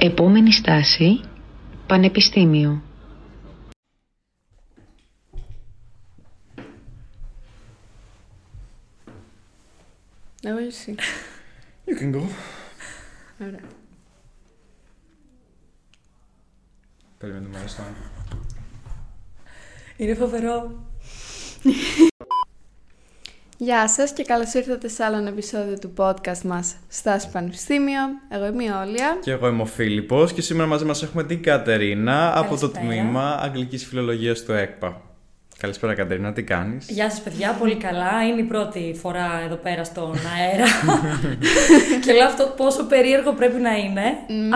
Επόμενη στάση, Πανεπιστήμιο. Εγώ ή εσύ. You can go. Ωραία. Περίμενε, μου αρέσει το άλλο. Είναι φοβερό. Γεια σας και καλώς ήρθατε σε άλλο ένα επεισόδιο του podcast μας Στάση Πανεπιστήμιο. Εγώ είμαι η Όλια. Και εγώ είμαι ο Φίλιππος και σήμερα μαζί μας έχουμε την Κατερίνα από το Καλησπέρα. τμήμα Αγγλικής Φιλολογίας του ΕΚΠΑ. Καλησπέρα Κατερίνα, τι κάνεις; Γεια σας παιδιά, πολύ καλά. Είναι η πρώτη φορά εδώ πέρα στον αέρα. και λέω αυτό πόσο περίεργο πρέπει να είναι.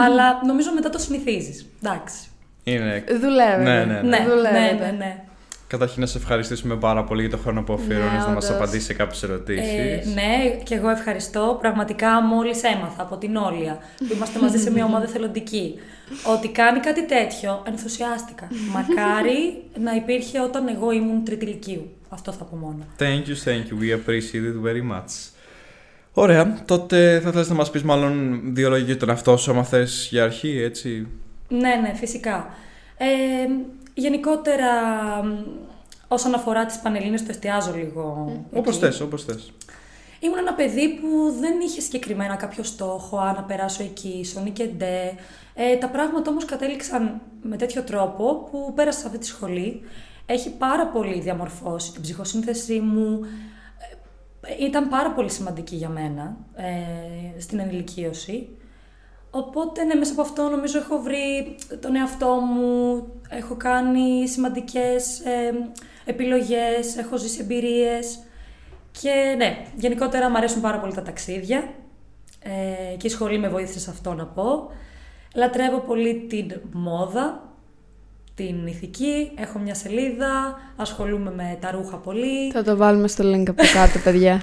Αλλά νομίζω μετά το συνηθίζεις. Εντάξει. Είναι... Δουλεύετε. Ναι, ναι, ναι. Ναι, ναι, Δουλεύετε. ναι, ναι. Καταρχήν να σε ευχαριστήσουμε πάρα πολύ για το χρόνο που αφιερώνεις Ναι, να μας όντως. απαντήσεις σε κάποιες ερωτήσεις. Ε, ναι, και εγώ ευχαριστώ. Πραγματικά μόλις έμαθα από την Όλια, που είμαστε μαζί σε μια ομάδα θελοντική, ότι κάνει κάτι τέτοιο, ενθουσιάστηκα. Μακάρι να υπήρχε όταν εγώ ήμουν τρίτη ηλικίου. Αυτό θα πω μόνο. Thank you, thank you. We appreciate it very much. Ωραία, τότε θα θέλεις να μας πεις μάλλον δύο λόγια για τον εαυτό σου, άμα θες για αρχή, έτσι; Ναι, ναι, φυσικά. Ε, γενικότερα, μ, όσον αφορά τις Πανελλήνες, το εστιάζω λίγο. Όπως εκεί. θες, όπως θες. Ήμουν ένα παιδί που δεν είχε συγκεκριμένα κάποιο στόχο, α, να περάσω εκεί, σονί και ντε. Ε, τα πράγματα όμως κατέληξαν με τέτοιο τρόπο που πέρασα σε αυτή τη σχολή. Έχει πάρα πολύ διαμορφώσει την ψυχοσύνθεσή μου. Ε, ήταν πάρα πολύ σημαντική για μένα ε, στην ενηλικίωση. Οπότε, ναι, μέσα από αυτό νομίζω έχω βρει τον εαυτό μου, έχω κάνει σημαντικές ε, επιλογές, έχω ζήσει εμπειρίες και ναι, γενικότερα μου αρέσουν πάρα πολύ τα ταξίδια ε, και η σχολή με βοήθησε σε αυτό να πω. Λατρεύω πολύ την μόδα, την ηθική, έχω μια σελίδα, ασχολούμαι με τα ρούχα πολύ. Θα το βάλουμε στο link από κάτω, παιδιά.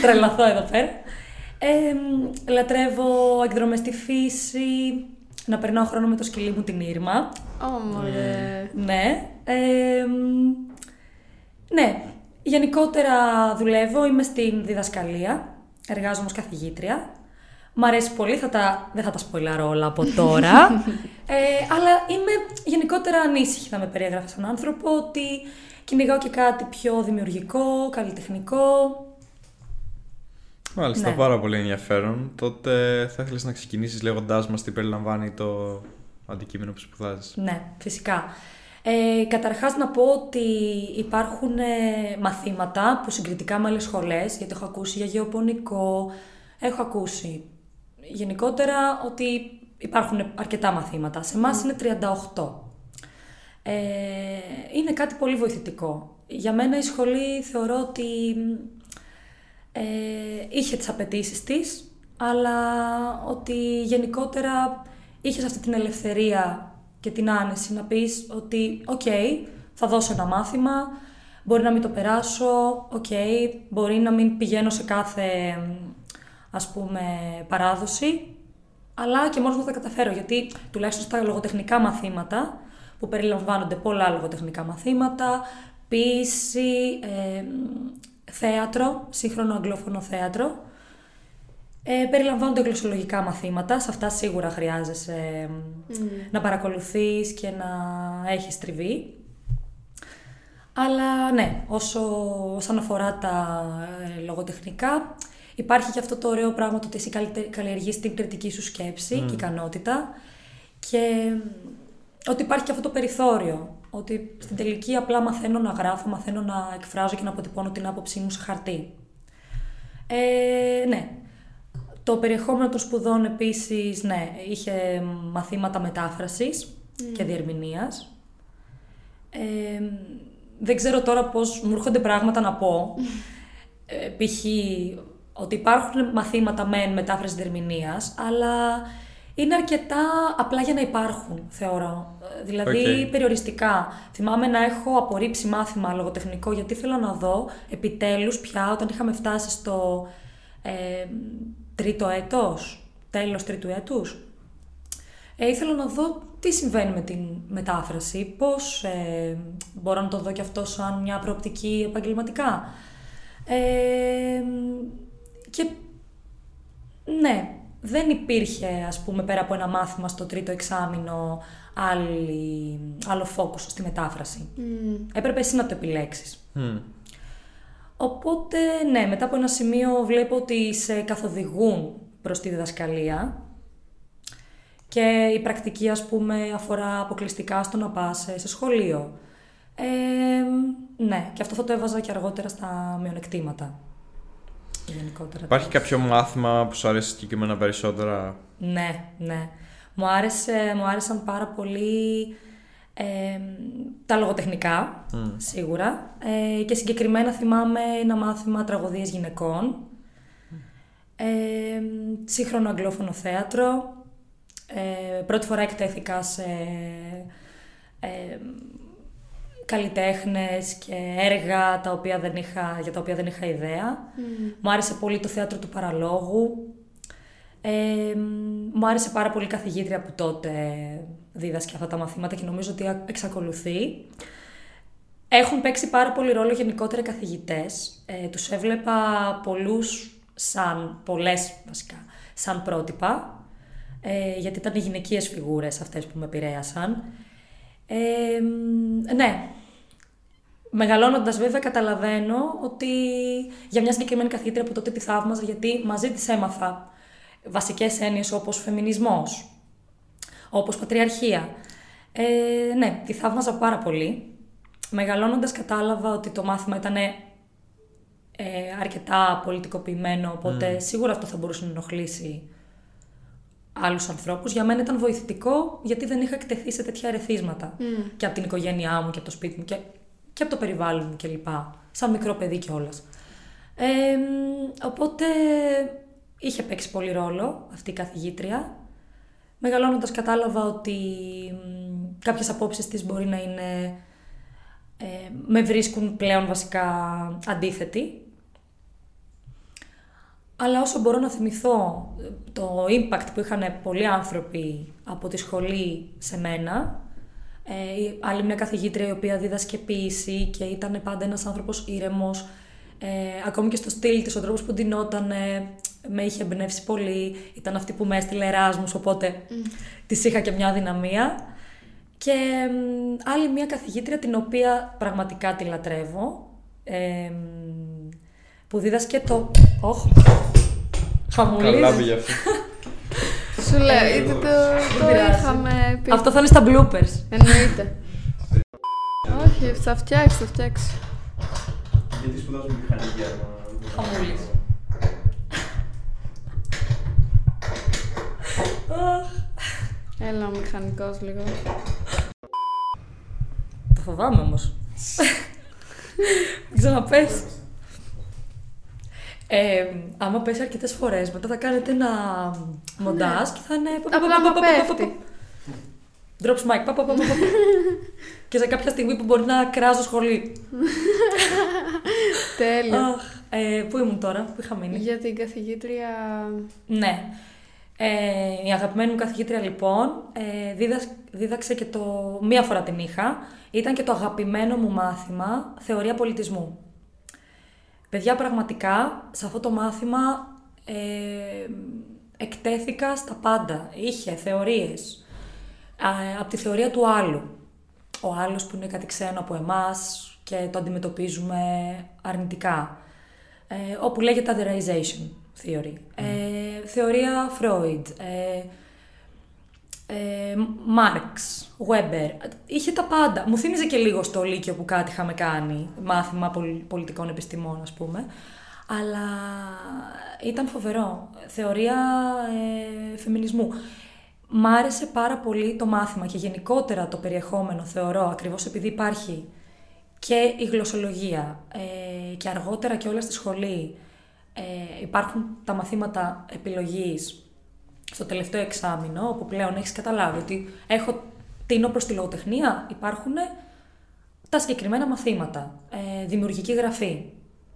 Θα τρελαθώ εδώ πέρα. Ε, μ, λατρεύω εκδρομές στη φύση, να περνάω χρόνο με το σκυλί μου την Ήρμα. Όμορφε. Ναι. Ε, μ, ναι. Γενικότερα δουλεύω, είμαι στην διδασκαλία, εργάζομαι ως καθηγήτρια. Μ' αρέσει πολύ, θα τα, δεν θα τα σποιλάρω όλα από τώρα. ε, αλλά είμαι γενικότερα ανήσυχη να με περιέγραφε σαν άνθρωπο, ότι κυνηγάω και κάτι πιο δημιουργικό, καλλιτεχνικό. Μάλιστα, Ναι. πάρα πολύ ενδιαφέρον. Τότε θα ήθελες να ξεκινήσεις λέγοντάς μας τι περιλαμβάνει το αντικείμενο που σπουδάζεις. Ναι, φυσικά. Ε, καταρχάς να πω ότι υπάρχουν ε, μαθήματα που συγκριτικά με άλλες σχολές, γιατί έχω ακούσει για γεωπονικό, έχω ακούσει γενικότερα ότι υπάρχουν αρκετά μαθήματα. Σε εμάς είναι 38. Ε, είναι κάτι πολύ βοηθητικό. Για μένα η σχολή θεωρώ ότι ε, είχε τις απαιτήσεις της, αλλά ότι γενικότερα είχες αυτή την ελευθερία και την άνεση να πεις ότι «OK, θα δώσω ένα μάθημα, μπορεί να μην το περάσω, οκ, μπορεί να μην πηγαίνω σε κάθε, ας πούμε, παράδοση, αλλά και μόνος μου θα τα καταφέρω, γιατί τουλάχιστον στα λογοτεχνικά μαθήματα, που περιλαμβάνονται πολλά λογοτεχνικά μαθήματα, ποίηση, ε, θέατρο, σύγχρονο αγγλόφωνο θέατρο, ε, περιλαμβάνονται γλωσσολογικά μαθήματα, σε αυτά σίγουρα χρειάζεσαι ε, να παρακολουθείς και να έχεις τριβή. Αλλά ναι, όσο όσον αφορά τα ε, λογοτεχνικά, υπάρχει και αυτό το ωραίο πράγμα το ότι εσύ καλλιτε- καλλιεργείς την κριτική σου σκέψη και ικανότητα και ότι υπάρχει και αυτό το περιθώριο. Ότι στην τελική απλά μαθαίνω να γράφω, μαθαίνω να εκφράζω και να αποτυπώνω την άποψή μου σε χαρτί. Ε, ναι. Το περιεχόμενο των σπουδών επίσης, ναι, είχε μαθήματα μετάφρασης και διερμηνίας. Ε, δεν ξέρω τώρα πώς μου έρχονται πράγματα να πω. Ε, π.χ. ότι υπάρχουν μαθήματα μεν μετάφρασης διερμηνίας, αλλά είναι αρκετά απλά για να υπάρχουν, θεωρώ. Ε, Δηλαδή, Οκ. περιοριστικά. Θυμάμαι να έχω απορρίψει μάθημα λογοτεχνικό, γιατί ήθελα να δω επιτέλους πια, όταν είχαμε φτάσει στο ε, τρίτο έτος, τέλος τρίτου έτους, ε, ήθελα να δω τι συμβαίνει με την μετάφραση, πώς ε, μπορώ να το δω και αυτό σαν μια προοπτική επαγγελματικά. Ε, και ναι, δεν υπήρχε, ας πούμε, πέρα από ένα μάθημα στο τρίτο εξάμεινο άλλη, άλλο φόκους στη μετάφραση. Έπρεπε εσύ να το επιλέξεις. Μμ. Οπότε, ναι, μετά από ένα σημείο βλέπω ότι σε καθοδηγούν προς τη διδασκαλία και η πρακτική, ας πούμε, αφορά αποκλειστικά στο να πας σε- σε σχολείο. Ε, ναι, και αυτό θα το έβαζα και αργότερα στα μειονεκτήματα. Γενικότερα. Υπάρχει κάποιο μάθημα που σου αρέσει συγκεκριμένα περισσότερα; Ναι, ναι. Μου, άρεσε, μου άρεσαν πάρα πολύ ε, τα λογοτεχνικά, σίγουρα. Ε, και συγκεκριμένα θυμάμαι ένα μάθημα τραγωδίες γυναικών. Ε, σύγχρονο αγγλόφωνο θέατρο. Ε, πρώτη φορά εκτέθηκα σε ε, καλλιτέχνες και έργα τα οποία δεν είχα, για τα οποία δεν είχα ιδέα. Μου άρεσε πολύ το θέατρο του παραλόγου. Ε, μου άρεσε πάρα πολύ η καθηγήτρια που τότε δίδασκε αυτά τα μαθήματα και νομίζω ότι α- εξακολουθεί. Έχουν παίξει πάρα πολύ ρόλο γενικότερα οι καθηγητές. Ε, τους έβλεπα πολλούς σαν, πολλές βασικά, σαν πρότυπα, ε, γιατί ήταν οι γυναικείες φιγούρες αυτές που με επηρέασαν. Ε, μ, ναι, Μεγαλώνοντας, βέβαια, καταλαβαίνω ότι για μια συγκεκριμένη καθηγήτρια που τότε τη θαύμαζα, γιατί μαζί της έμαθα βασικές έννοιες όπως φεμινισμός, όπως πατριαρχία. Ε, ναι, τη θαύμαζα πάρα πολύ. Μεγαλώνοντας κατάλαβα ότι το μάθημα ήταν ε, αρκετά πολιτικοποιημένο, οπότε σίγουρα αυτό θα μπορούσε να ενοχλήσει άλλους ανθρώπους. Για μένα ήταν βοηθητικό γιατί δεν είχα εκτεθεί σε τέτοια ερεθίσματα. Και από την οικογένειά μου και από το σπίτι μου και, και από το περιβάλλον μου κλπ. Σαν μικρό παιδί κιόλας. Ε, οπότε είχε παίξει πολύ ρόλο αυτή η καθηγήτρια. Μεγαλώνοντας κατάλαβα ότι μ, κάποιες απόψεις της μπορεί να είναι... Ε, με βρίσκουν πλέον βασικά αντίθετη. Αλλά όσο μπορώ να θυμηθώ το impact που είχαν πολλοί άνθρωποι από τη σχολή σε μένα, ε, η- άλλη μια καθηγήτρια η οποία δίδασκε ποίηση και ήταν πάντα ένας άνθρωπος ήρεμος, ε, ακόμη και στο στυλ της, ο τρόπος που ντυνότανε, με είχε εμπνεύσει πολύ, ήταν αυτή που με έστειλε Εράσμους, οπότε της είχα και μια δυναμία. Και μ, άλλη μια καθηγήτρια την οποία πραγματικά τη λατρεύω, ε, μ, που δίδασκε το... Όχ, χαμουλίζει. Καλά πήγε αυτό. Σου λέω, είτε το, το πειράζει. είχαμε πει. Αυτό θα είναι στα bloopers. Εννοείται. Όχι, θα φτιάξει, θα φτιάξει. Γιατί σπουδάζουμε μηχανική Χαμούλης. Έλα ο μηχανικός λίγο. Το φοβάμαι όμως. Δεν ξαναπες. Ε, άμα πέσει αρκετές φορές, μετά θα κάνετε ένα μοντάζ και θα είναι... Απλά άμα πέφτει. Drops mic. πα, πα, πα, πα, πα. Και σε κάποια στιγμή που μπορεί να κράζω σχολή. Τέλειο. Αχ, ε, πού ήμουν τώρα, πού είχα μείνει. Για την καθηγήτρια. Ναι. Ε, η αγαπημένη μου καθηγήτρια λοιπόν ε, δίδας- δίδαξε και το... Μία φορά την είχα. Ήταν και το αγαπημένο μου μάθημα θεωρία πολιτισμού. Παιδιά, πραγματικά, σε αυτό το μάθημα ε, εκτέθηκα στα πάντα. Είχε θεωρίες. Α, από τη θεωρία του άλλου. Ο άλλος που είναι κάτι ξένο από εμάς και το αντιμετωπίζουμε αρνητικά. Ε, όπου λέγεται otherization theory. Ε, θεωρία Freud. Ε, ε, Marx, Weber. Είχε τα πάντα. Μου θύμιζε και λίγο στο Λύκειο που κάτι είχαμε κάνει, μάθημα πολ- πολιτικών επιστημών, ας πούμε. Αλλά ήταν φοβερό. Θεωρία ε, φεμινισμού. Μ' άρεσε πάρα πολύ το μάθημα και γενικότερα το περιεχόμενο, θεωρώ, ακριβώς επειδή υπάρχει και η γλωσσολογία ε, και αργότερα και όλα στη σχολή ε, υπάρχουν τα μαθήματα επιλογής στο τελευταίο εξάμεινο, όπου πλέον έχεις καταλάβει ότι έχω τίνω προς τη λογοτεχνία, υπάρχουν τα συγκεκριμένα μαθήματα. Ε, δημιουργική γραφή,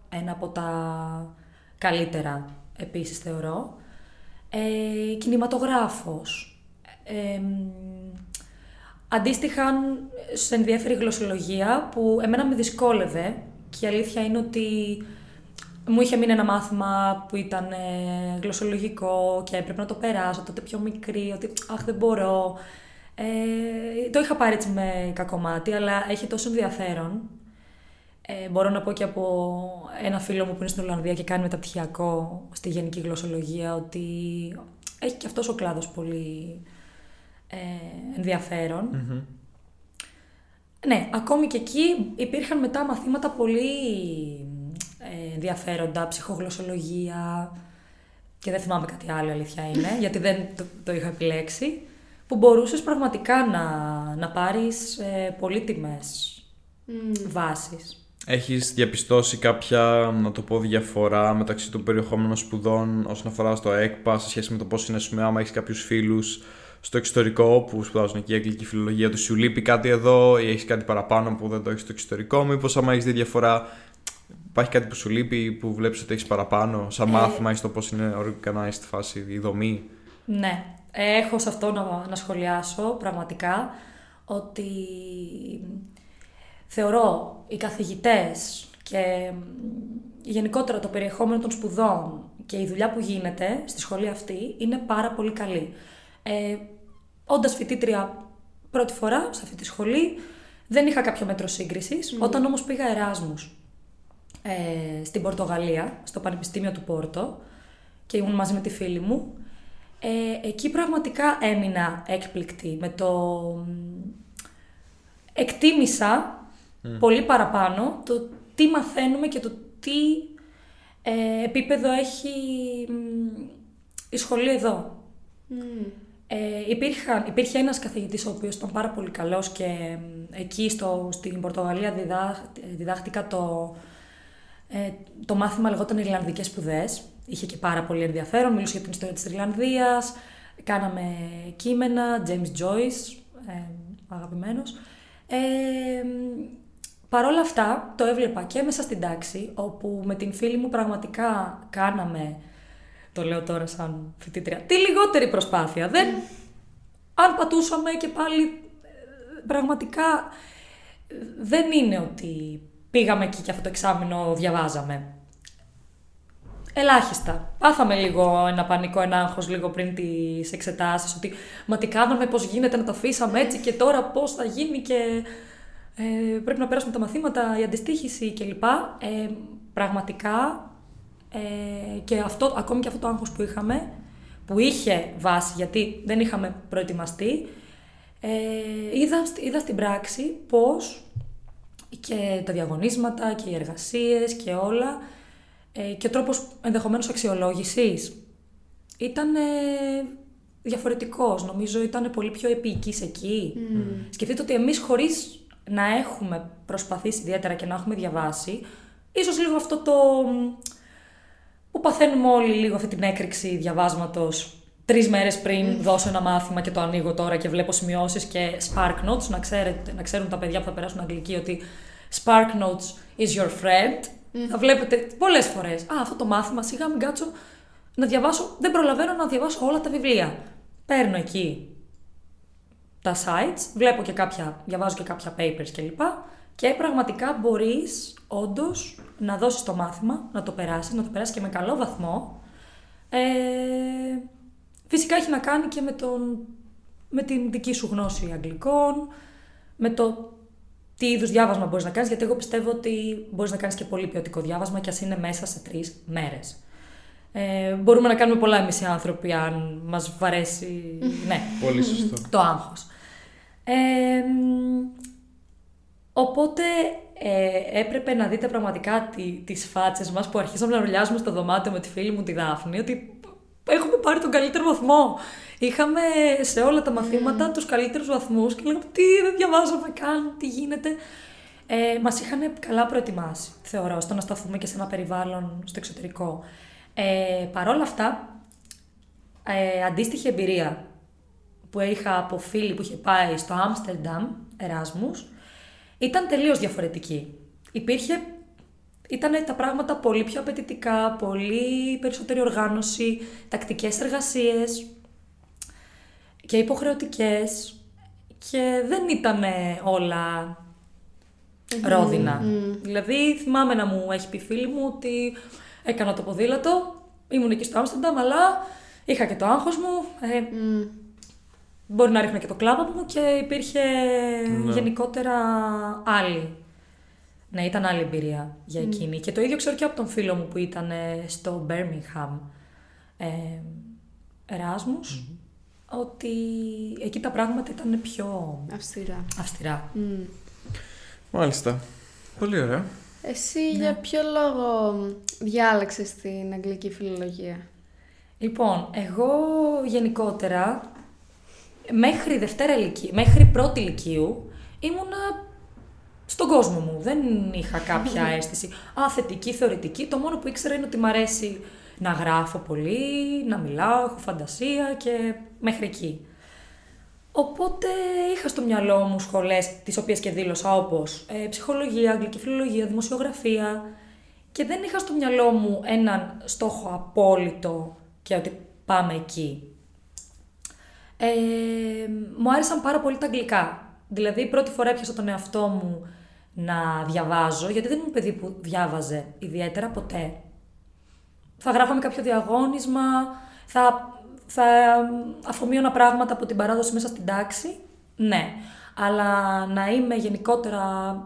ένα από τα καλύτερα επίσης θεωρώ. Ε, κινηματογράφος. Ε, μ, αντίστοιχα, σε ενδιαφέρει η γλωσσολογία που εμένα με δυσκόλευε και η αλήθεια είναι ότι Μου είχε μείνει ένα μάθημα που ήταν ε, γλωσσολογικό και έπρεπε να το περάσω τότε πιο μικρή, ότι αχ δεν μπορώ. Ε, το είχα πάρει έτσι με κακομάτι, αλλά έχει τόσο ενδιαφέρον. Ε, μπορώ να πω και από ένα φίλο μου που είναι στην Ολλανδία και κάνει μεταπτυχιακό στη γενική γλωσσολογία ότι έχει και αυτός ο κλάδος πολύ ε, ενδιαφερον Ναι, ακόμη και εκεί υπήρχαν μετά μαθήματα πολύ ε, ενδιαφέροντα, ψυχογλωσσολογία και δεν θυμάμαι κάτι άλλο αλήθεια είναι, γιατί δεν το, το είχα επιλέξει, που μπορούσες πραγματικά να, να πάρεις ε, πολύτιμες mm. βάσεις. Έχεις διαπιστώσει κάποια, να το πω, διαφορά μεταξύ των περιεχόμενων σπουδών όσον αφορά στο ΕΚΠΑ σε σχέση με το πώς είναι, πούμε, άμα έχεις κάποιους φίλους στο εξωτερικό που σπουδάζουν εκεί αγγλική φιλολογία, του σου λείπει κάτι εδώ ή έχεις κάτι παραπάνω που δεν το έχεις στο εξωτερικό, μήπως άμα έχεις δει διαφορά Υπάρχει κάτι που σου λείπει, που βλέπεις ότι έχεις παραπάνω, σαν ε... μάθημα ή στο πώς είναι organized φάση, η δομή; Ναι, έχω σε αυτό να, να σχολιάσω πραγματικά ότι θεωρώ οι καθηγητές και γενικότερα το περιεχόμενο των σπουδών και η δουλειά που γίνεται στη σχολή αυτή είναι πάρα πολύ καλή. Ε, Όντας φοιτήτρια πρώτη φορά σε αυτή τη σχολή, δεν είχα κάποιο μέτρο σύγκρισης. Όταν όμως πήγα Εράσμους ε, στην Πορτογαλία, στο Πανεπιστήμιο του Πόρτο, και ήμουν μαζί με τη φίλη μου, ε, εκεί πραγματικά έμεινα έκπληκτη με το... Εκτίμησα πολύ παραπάνω το τι μαθαίνουμε και το τι ε, επίπεδο έχει η σχολή εδώ. Ε, υπήρχαν, υπήρχε ένας καθηγητής ο οποίος ήταν πάρα πολύ καλός και εκεί στο, στην Πορτογαλία διδάχτηκα το, ε, το μάθημα λεγόταν Ιρλανδικές σπουδές. Είχε και πάρα πολύ ενδιαφέρον, μιλούσε για την ιστορία της Ιρλανδίας, κάναμε κείμενα, James Joyce, ε, αγαπημένος. Ε, Παρ' όλα αυτά, το έβλεπα και μέσα στην τάξη, όπου με την φίλη μου πραγματικά κάναμε, το λέω τώρα σαν φοιτήτρια, τη λιγότερη προσπάθεια. Δεν, αν πατούσαμε και πάλι, ε, πραγματικά δεν είναι ότι πήγαμε εκεί και αυτό το εξάμεινο διαβάζαμε. Ελάχιστα. Πάθαμε λίγο ένα πανικό, ένα άγχος λίγο πριν τις εξετάσεις, ότι μα τι κάναμε, πώς γίνεται να το αφήσαμε έτσι και τώρα πώς θα γίνει και ε, πρέπει να περάσουμε τα μαθήματα, η αντιστοίχηση κλπ. Ε, πραγματικά ε, και αυτό, ακόμη και αυτό το άγχος που είχαμε, που είχε βάση γιατί δεν είχαμε προετοιμαστεί, ε, είδα, είδα στην πράξη πώς και τα διαγωνίσματα και οι εργασίες και όλα ε, και ο τρόπος ενδεχομένως αξιολόγησης ήταν ε, διαφορετικός. Νομίζω ήταν πολύ πιο επίοικης εκεί. Mm. Σκεφτείτε ότι εμείς χωρίς να έχουμε προσπαθήσει ιδιαίτερα και να έχουμε διαβάσει, ίσως λίγο αυτό το που παθαίνουμε όλοι λίγο αυτή την έκρηξη διαβάσματος τρεις μέρες πριν δώσω ένα μάθημα και το ανοίγω τώρα και βλέπω σημειώσεις και Spark Notes. Να, ξέρετε, να ξέρουν τα παιδιά που θα περάσουν αγγλική ότι Spark Notes is your friend. Θα βλέπετε πολλές φορές. Α, αυτό το μάθημα, σιγά μην κάτσω να διαβάσω. Δεν προλαβαίνω να διαβάσω όλα τα βιβλία. Παίρνω εκεί τα sites, βλέπω και κάποια, διαβάζω και κάποια papers κλπ. Και πραγματικά μπορείς όντως να δώσεις το μάθημα, να το περάσεις, να το περάσεις και με καλό βαθμό. Ε, φυσικά έχει να κάνει και με, τον, με την δική σου γνώση αγγλικών, με το τι είδους διάβασμα μπορείς να κάνεις, γιατί εγώ πιστεύω ότι μπορείς να κάνεις και πολύ ποιοτικό διάβασμα και ας είναι μέσα σε τρεις μέρες. Ε, μπορούμε να κάνουμε πολλά εμείς οι άνθρωποι, αν μας βαρέσει. ναι, πολύ σωστό. Το άγχος. Ε, οπότε ε, έπρεπε να δείτε πραγματικά τι, τις φάτσες μας που αρχίσαμε να ρουλιάζουμε στο δωμάτιο με τη φίλη μου τη Δάφνη ότι έχουμε πάρει τον καλύτερο βαθμό. Είχαμε σε όλα τα μαθήματα mm. τους καλύτερους βαθμούς και λέγαμε τι δεν διαβάζαμε καν, τι γίνεται. Ε, μας είχαν καλά προετοιμάσει, θεωρώ, στο να σταθούμε και σε ένα περιβάλλον στο εξωτερικό. Ε, Παρ' όλα αυτά, ε, αντίστοιχη εμπειρία που είχα από φίλη που είχε πάει στο Άμστερνταμ, Εράσμους, ήταν τελείως διαφορετική. Υπήρχε, ήταν τα πράγματα πολύ πιο απαιτητικά, πολύ περισσότερη οργάνωση, τακτικές εργασίες και υποχρεωτικές και δεν ήταν όλα ρόδινα. Δηλαδή θυμάμαι να μου έχει πει φίλη μου ότι έκανα το ποδήλατο, ήμουν εκεί στο Άμστερνταμ, αλλά είχα και το άγχος μου, ε, Μμ. μπορεί να ρίχνω και το κλάμα μου και υπήρχε Ναι. γενικότερα άλλη. Ναι, ήταν άλλη εμπειρία για εκείνη. Και το ίδιο ξέρω και από τον φίλο μου που ήταν ε, στο Birmingham ε, Erasmus, ότι εκεί τα πράγματα ήταν πιο Αυστηρά. αυστηρά. Μμ. Μάλιστα. Πολύ ωραία. Εσύ για ποιο λόγο διάλεξες την αγγλική φιλολογία; Λοιπόν, εγώ γενικότερα μέχρι Δευτέρα ηλικίου, μέχρι πρώτη ηλικίου ήμουνα στον κόσμο μου. Δεν είχα κάποια αίσθηση. Α, θετική, θεωρητική. Το μόνο που ήξερα είναι ότι μ' αρέσει να γράφω πολύ, να μιλάω, έχω φαντασία και μέχρι εκεί. Οπότε είχα στο μυαλό μου σχολές, τις οποίες και δήλωσα όπως ε, ψυχολογία, αγγλική φιλολογία, δημοσιογραφία και δεν είχα στο μυαλό μου έναν στόχο απόλυτο και ότι πάμε εκεί. Ε, μου άρεσαν πάρα πολύ τα αγγλικά. Δηλαδή, πρώτη φορά έπιασα τον εαυτό μου να διαβάζω, γιατί δεν ήμουν παιδί που διάβαζε ιδιαίτερα ποτέ. Θα γράφαμε κάποιο διαγώνισμα, θα, θα αφομοίωνα πράγματα από την παράδοση μέσα στην τάξη. Ναι. Αλλά να είμαι γενικότερα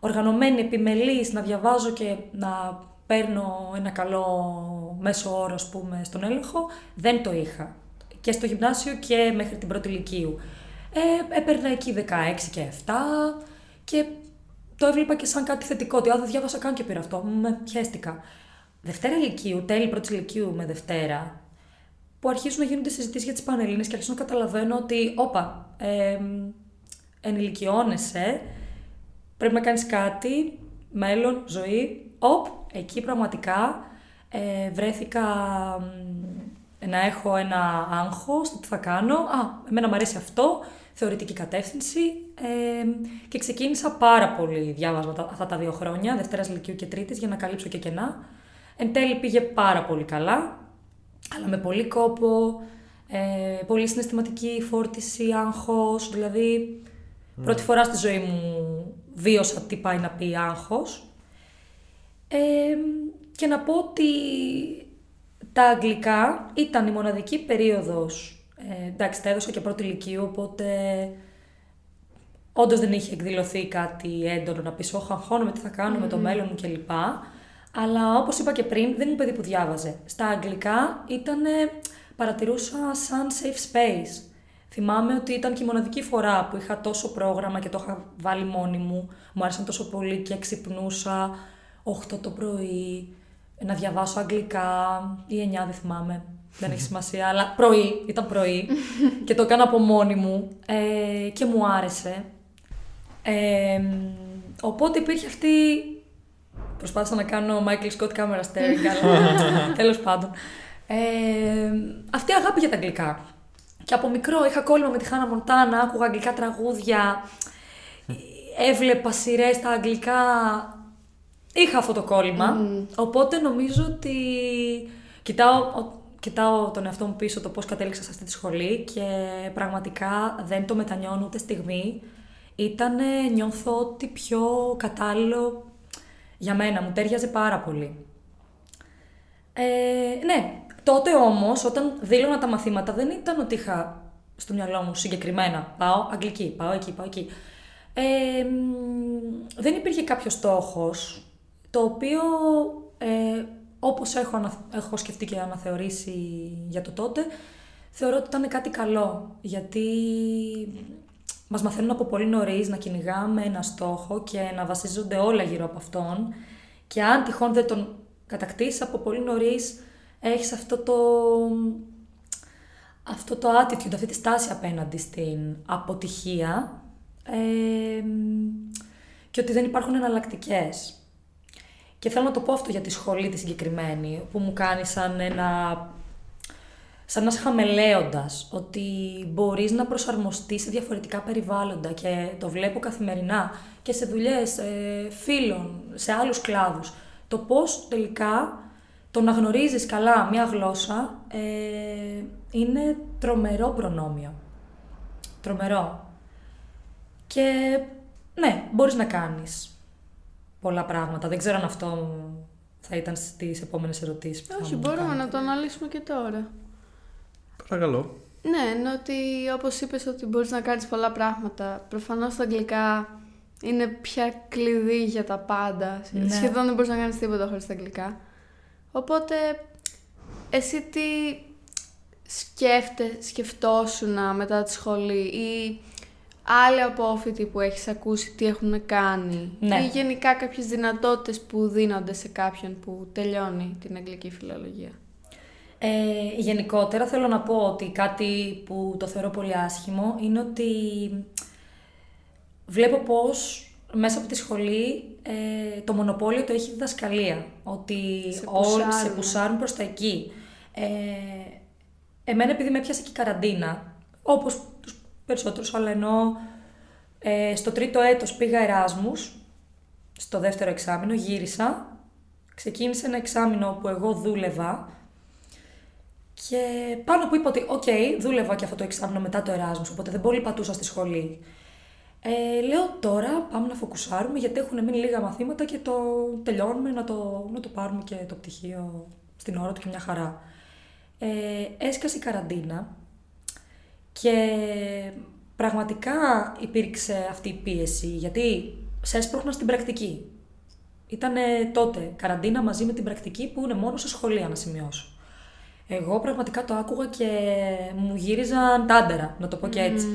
οργανωμένη, επιμελής, να διαβάζω και να παίρνω ένα καλό μέσο όρο, ας πούμε, στον έλεγχο, δεν το είχα. Και στο γυμνάσιο και μέχρι την πρώτη ηλικίου. Ε, έπαιρνα εκεί 16 και 7 και το έβλεπα και σαν κάτι θετικό, ότι «Α, δεν διάβασα καν και πήρα αυτό, με πιέστηκα. Δευτέρα ηλικίου, τέλη πρώτης ηλικίου με Δευτέρα, που αρχίζουν να γίνονται συζητήσεις για τις Πανελλήνες και αρχίζω να καταλαβαίνω ότι, όπα, ε, ενηλικιώνεσαι, πρέπει να κάνεις κάτι, μέλλον, ζωή, οπ, εκεί πραγματικά ε, βρέθηκα μ, να έχω ένα άγχος στο τι θα κάνω. Α, εμένα μου αρέσει αυτό, θεωρητική κατεύθυνση ε, και ξεκίνησα πάρα πολύ διάβασμα τα- αυτά τα δύο χρόνια, Δευτέρας Λυκείου και Τρίτης, για να καλύψω και κενά. Εν τέλει πήγε πάρα πολύ καλά, αλλά με πολύ κόπο, ε, πολύ συναισθηματική φόρτιση, άγχος, δηλαδή πρώτη φορά στη ζωή μου βίωσα τι πάει να πει άγχος. Ε, και να πω ότι τα αγγλικά ήταν η μοναδική περίοδος, ε, εντάξει τα έδωσα και πρώτη ηλικίου, οπότε όντως δεν είχε εκδηλωθεί κάτι έντονο να πεις «Ωχ, αγχώνομαι τι θα κάνω με το μέλλον μου» κλπ. Αλλά όπως είπα και πριν, δεν ήμουν παιδί που διάβαζε. Στα αγγλικά ήταν, παρατηρούσα σαν safe space. Θυμάμαι ότι ήταν και η μοναδική φορά που είχα τόσο πρόγραμμα και το είχα βάλει μόνη μου. Μου άρεσαν τόσο πολύ και ξυπνούσα 8 το πρωί, να διαβάσω αγγλικά ή 9 δεν θυμάμαι. Δεν έχει σημασία, αλλά πρωί, ήταν πρωί και το έκανα από μόνη μου ε, και μου άρεσε. Ε, οπότε υπήρχε αυτή Προσπάθησα να κάνω Michael Scott camera staring, αλλά τέλος πάντων. Ε, αυτή η αγάπη για τα αγγλικά. Και από μικρό είχα κόλλημα με τη Χάνα Μοντάνα, άκουγα αγγλικά τραγούδια, έβλεπα σειρές στα αγγλικά. Είχα αυτό το κόλλημα. Οπότε νομίζω ότι κοιτάω, ο- κοιτάω τον εαυτό μου πίσω το πώς κατέληξα σε αυτή τη σχολή και πραγματικά δεν το μετανιώνω ούτε στιγμή. Ήτανε, νιώθω ότι πιο κατάλληλο για μένα, μου τέριαζε πάρα πολύ. Ε, ναι, τότε όμως όταν δήλωνα τα μαθήματα δεν ήταν ότι είχα στο μυαλό μου συγκεκριμένα πάω αγγλική, πάω εκεί, πάω εκεί. Ε, μ, δεν υπήρχε κάποιο στόχος το οποίο ε, όπως έχω, ανα- έχω σκεφτεί και αναθεωρήσει για το τότε θεωρώ ότι ήταν κάτι καλό γιατί μας μαθαίνουν από πολύ νωρίς να κυνηγάμε ένα στόχο και να βασίζονται όλα γύρω από αυτόν και αν τυχόν δεν τον κατακτήσεις από πολύ νωρίς έχεις αυτό το, αυτό το attitude, αυτή τη στάση απέναντι στην αποτυχία ε, και ότι δεν υπάρχουν εναλλακτικές. Και θέλω να το πω αυτό για τη σχολή τη συγκεκριμένη, που μου κάνει σαν ένα σαν ένας χαμελέοντας, ότι μπορείς να προσαρμοστείς σε διαφορετικά περιβάλλοντα και το βλέπω καθημερινά και σε δουλειές ε, φίλων, σε άλλους κλάδους. Το πώς τελικά το να γνωρίζεις καλά μία γλώσσα ε, είναι τρομερό προνόμιο. Τρομερό. Και ναι, μπορείς να κάνεις πολλά πράγματα. Δεν ξέρω αν αυτό θα ήταν στις επόμενες ερωτήσεις. που θα Όχι, μου μπορούμε κάνετε. να το αναλύσουμε και τώρα. Παρακαλώ. Ναι, ενώ ότι όπως είπες ότι μπορείς να κάνεις πολλά πράγματα. Προφανώς τα αγγλικά είναι πια κλειδί για τα πάντα. Ναι. Σχεδόν δεν μπορείς να κάνεις τίποτα χωρίς τα αγγλικά. Οπότε, εσύ τι σκέφτε, σκεφτόσουν μετά τη σχολή ή άλλοι απόφοιτοι που έχεις ακούσει τι έχουν κάνει Ναι. ή γενικά κάποιες δυνατότητες που δίνονται σε κάποιον που τελειώνει την αγγλική φιλολογία; Ε, γενικότερα θέλω να πω ότι κάτι που το θεωρώ πολύ άσχημο είναι ότι βλέπω πως μέσα από τη σχολή ε, το μονοπόλιο το έχει η διδασκαλία. Ότι Σε όλοι σε πουσάρουν. πουσάρουν προς τα εκεί. Ε, εμένα επειδή με έπιασε και η καραντίνα, όπως τους περισσότερους, αλλά ενώ ε, στο τρίτο έτος πήγα Εράσμους, στο δεύτερο εξάμεινο γύρισα, ξεκίνησε ένα εξάμεινο που εγώ δούλευα και πάνω που είπα ότι, οκ, δούλευα και αυτό το εξάμεινο μετά το Εράσμους, οπότε δεν πολύ πατούσα στη σχολή. Ε, λέω τώρα πάμε να φοκουσάρουμε γιατί έχουν μείνει λίγα μαθήματα και το τελειώνουμε να το, να το πάρουμε και το πτυχίο στην ώρα του και μια χαρά. Ε, έσκασε η καραντίνα και πραγματικά υπήρξε αυτή η πίεση γιατί σε έσπρωχνα στην πρακτική. Ήταν τότε καραντίνα μαζί με την πρακτική που είναι μόνο σε σχολεία να σημειώσω. Εγώ πραγματικά το άκουγα και μου γύριζαν τάντερα, να το πω και έτσι.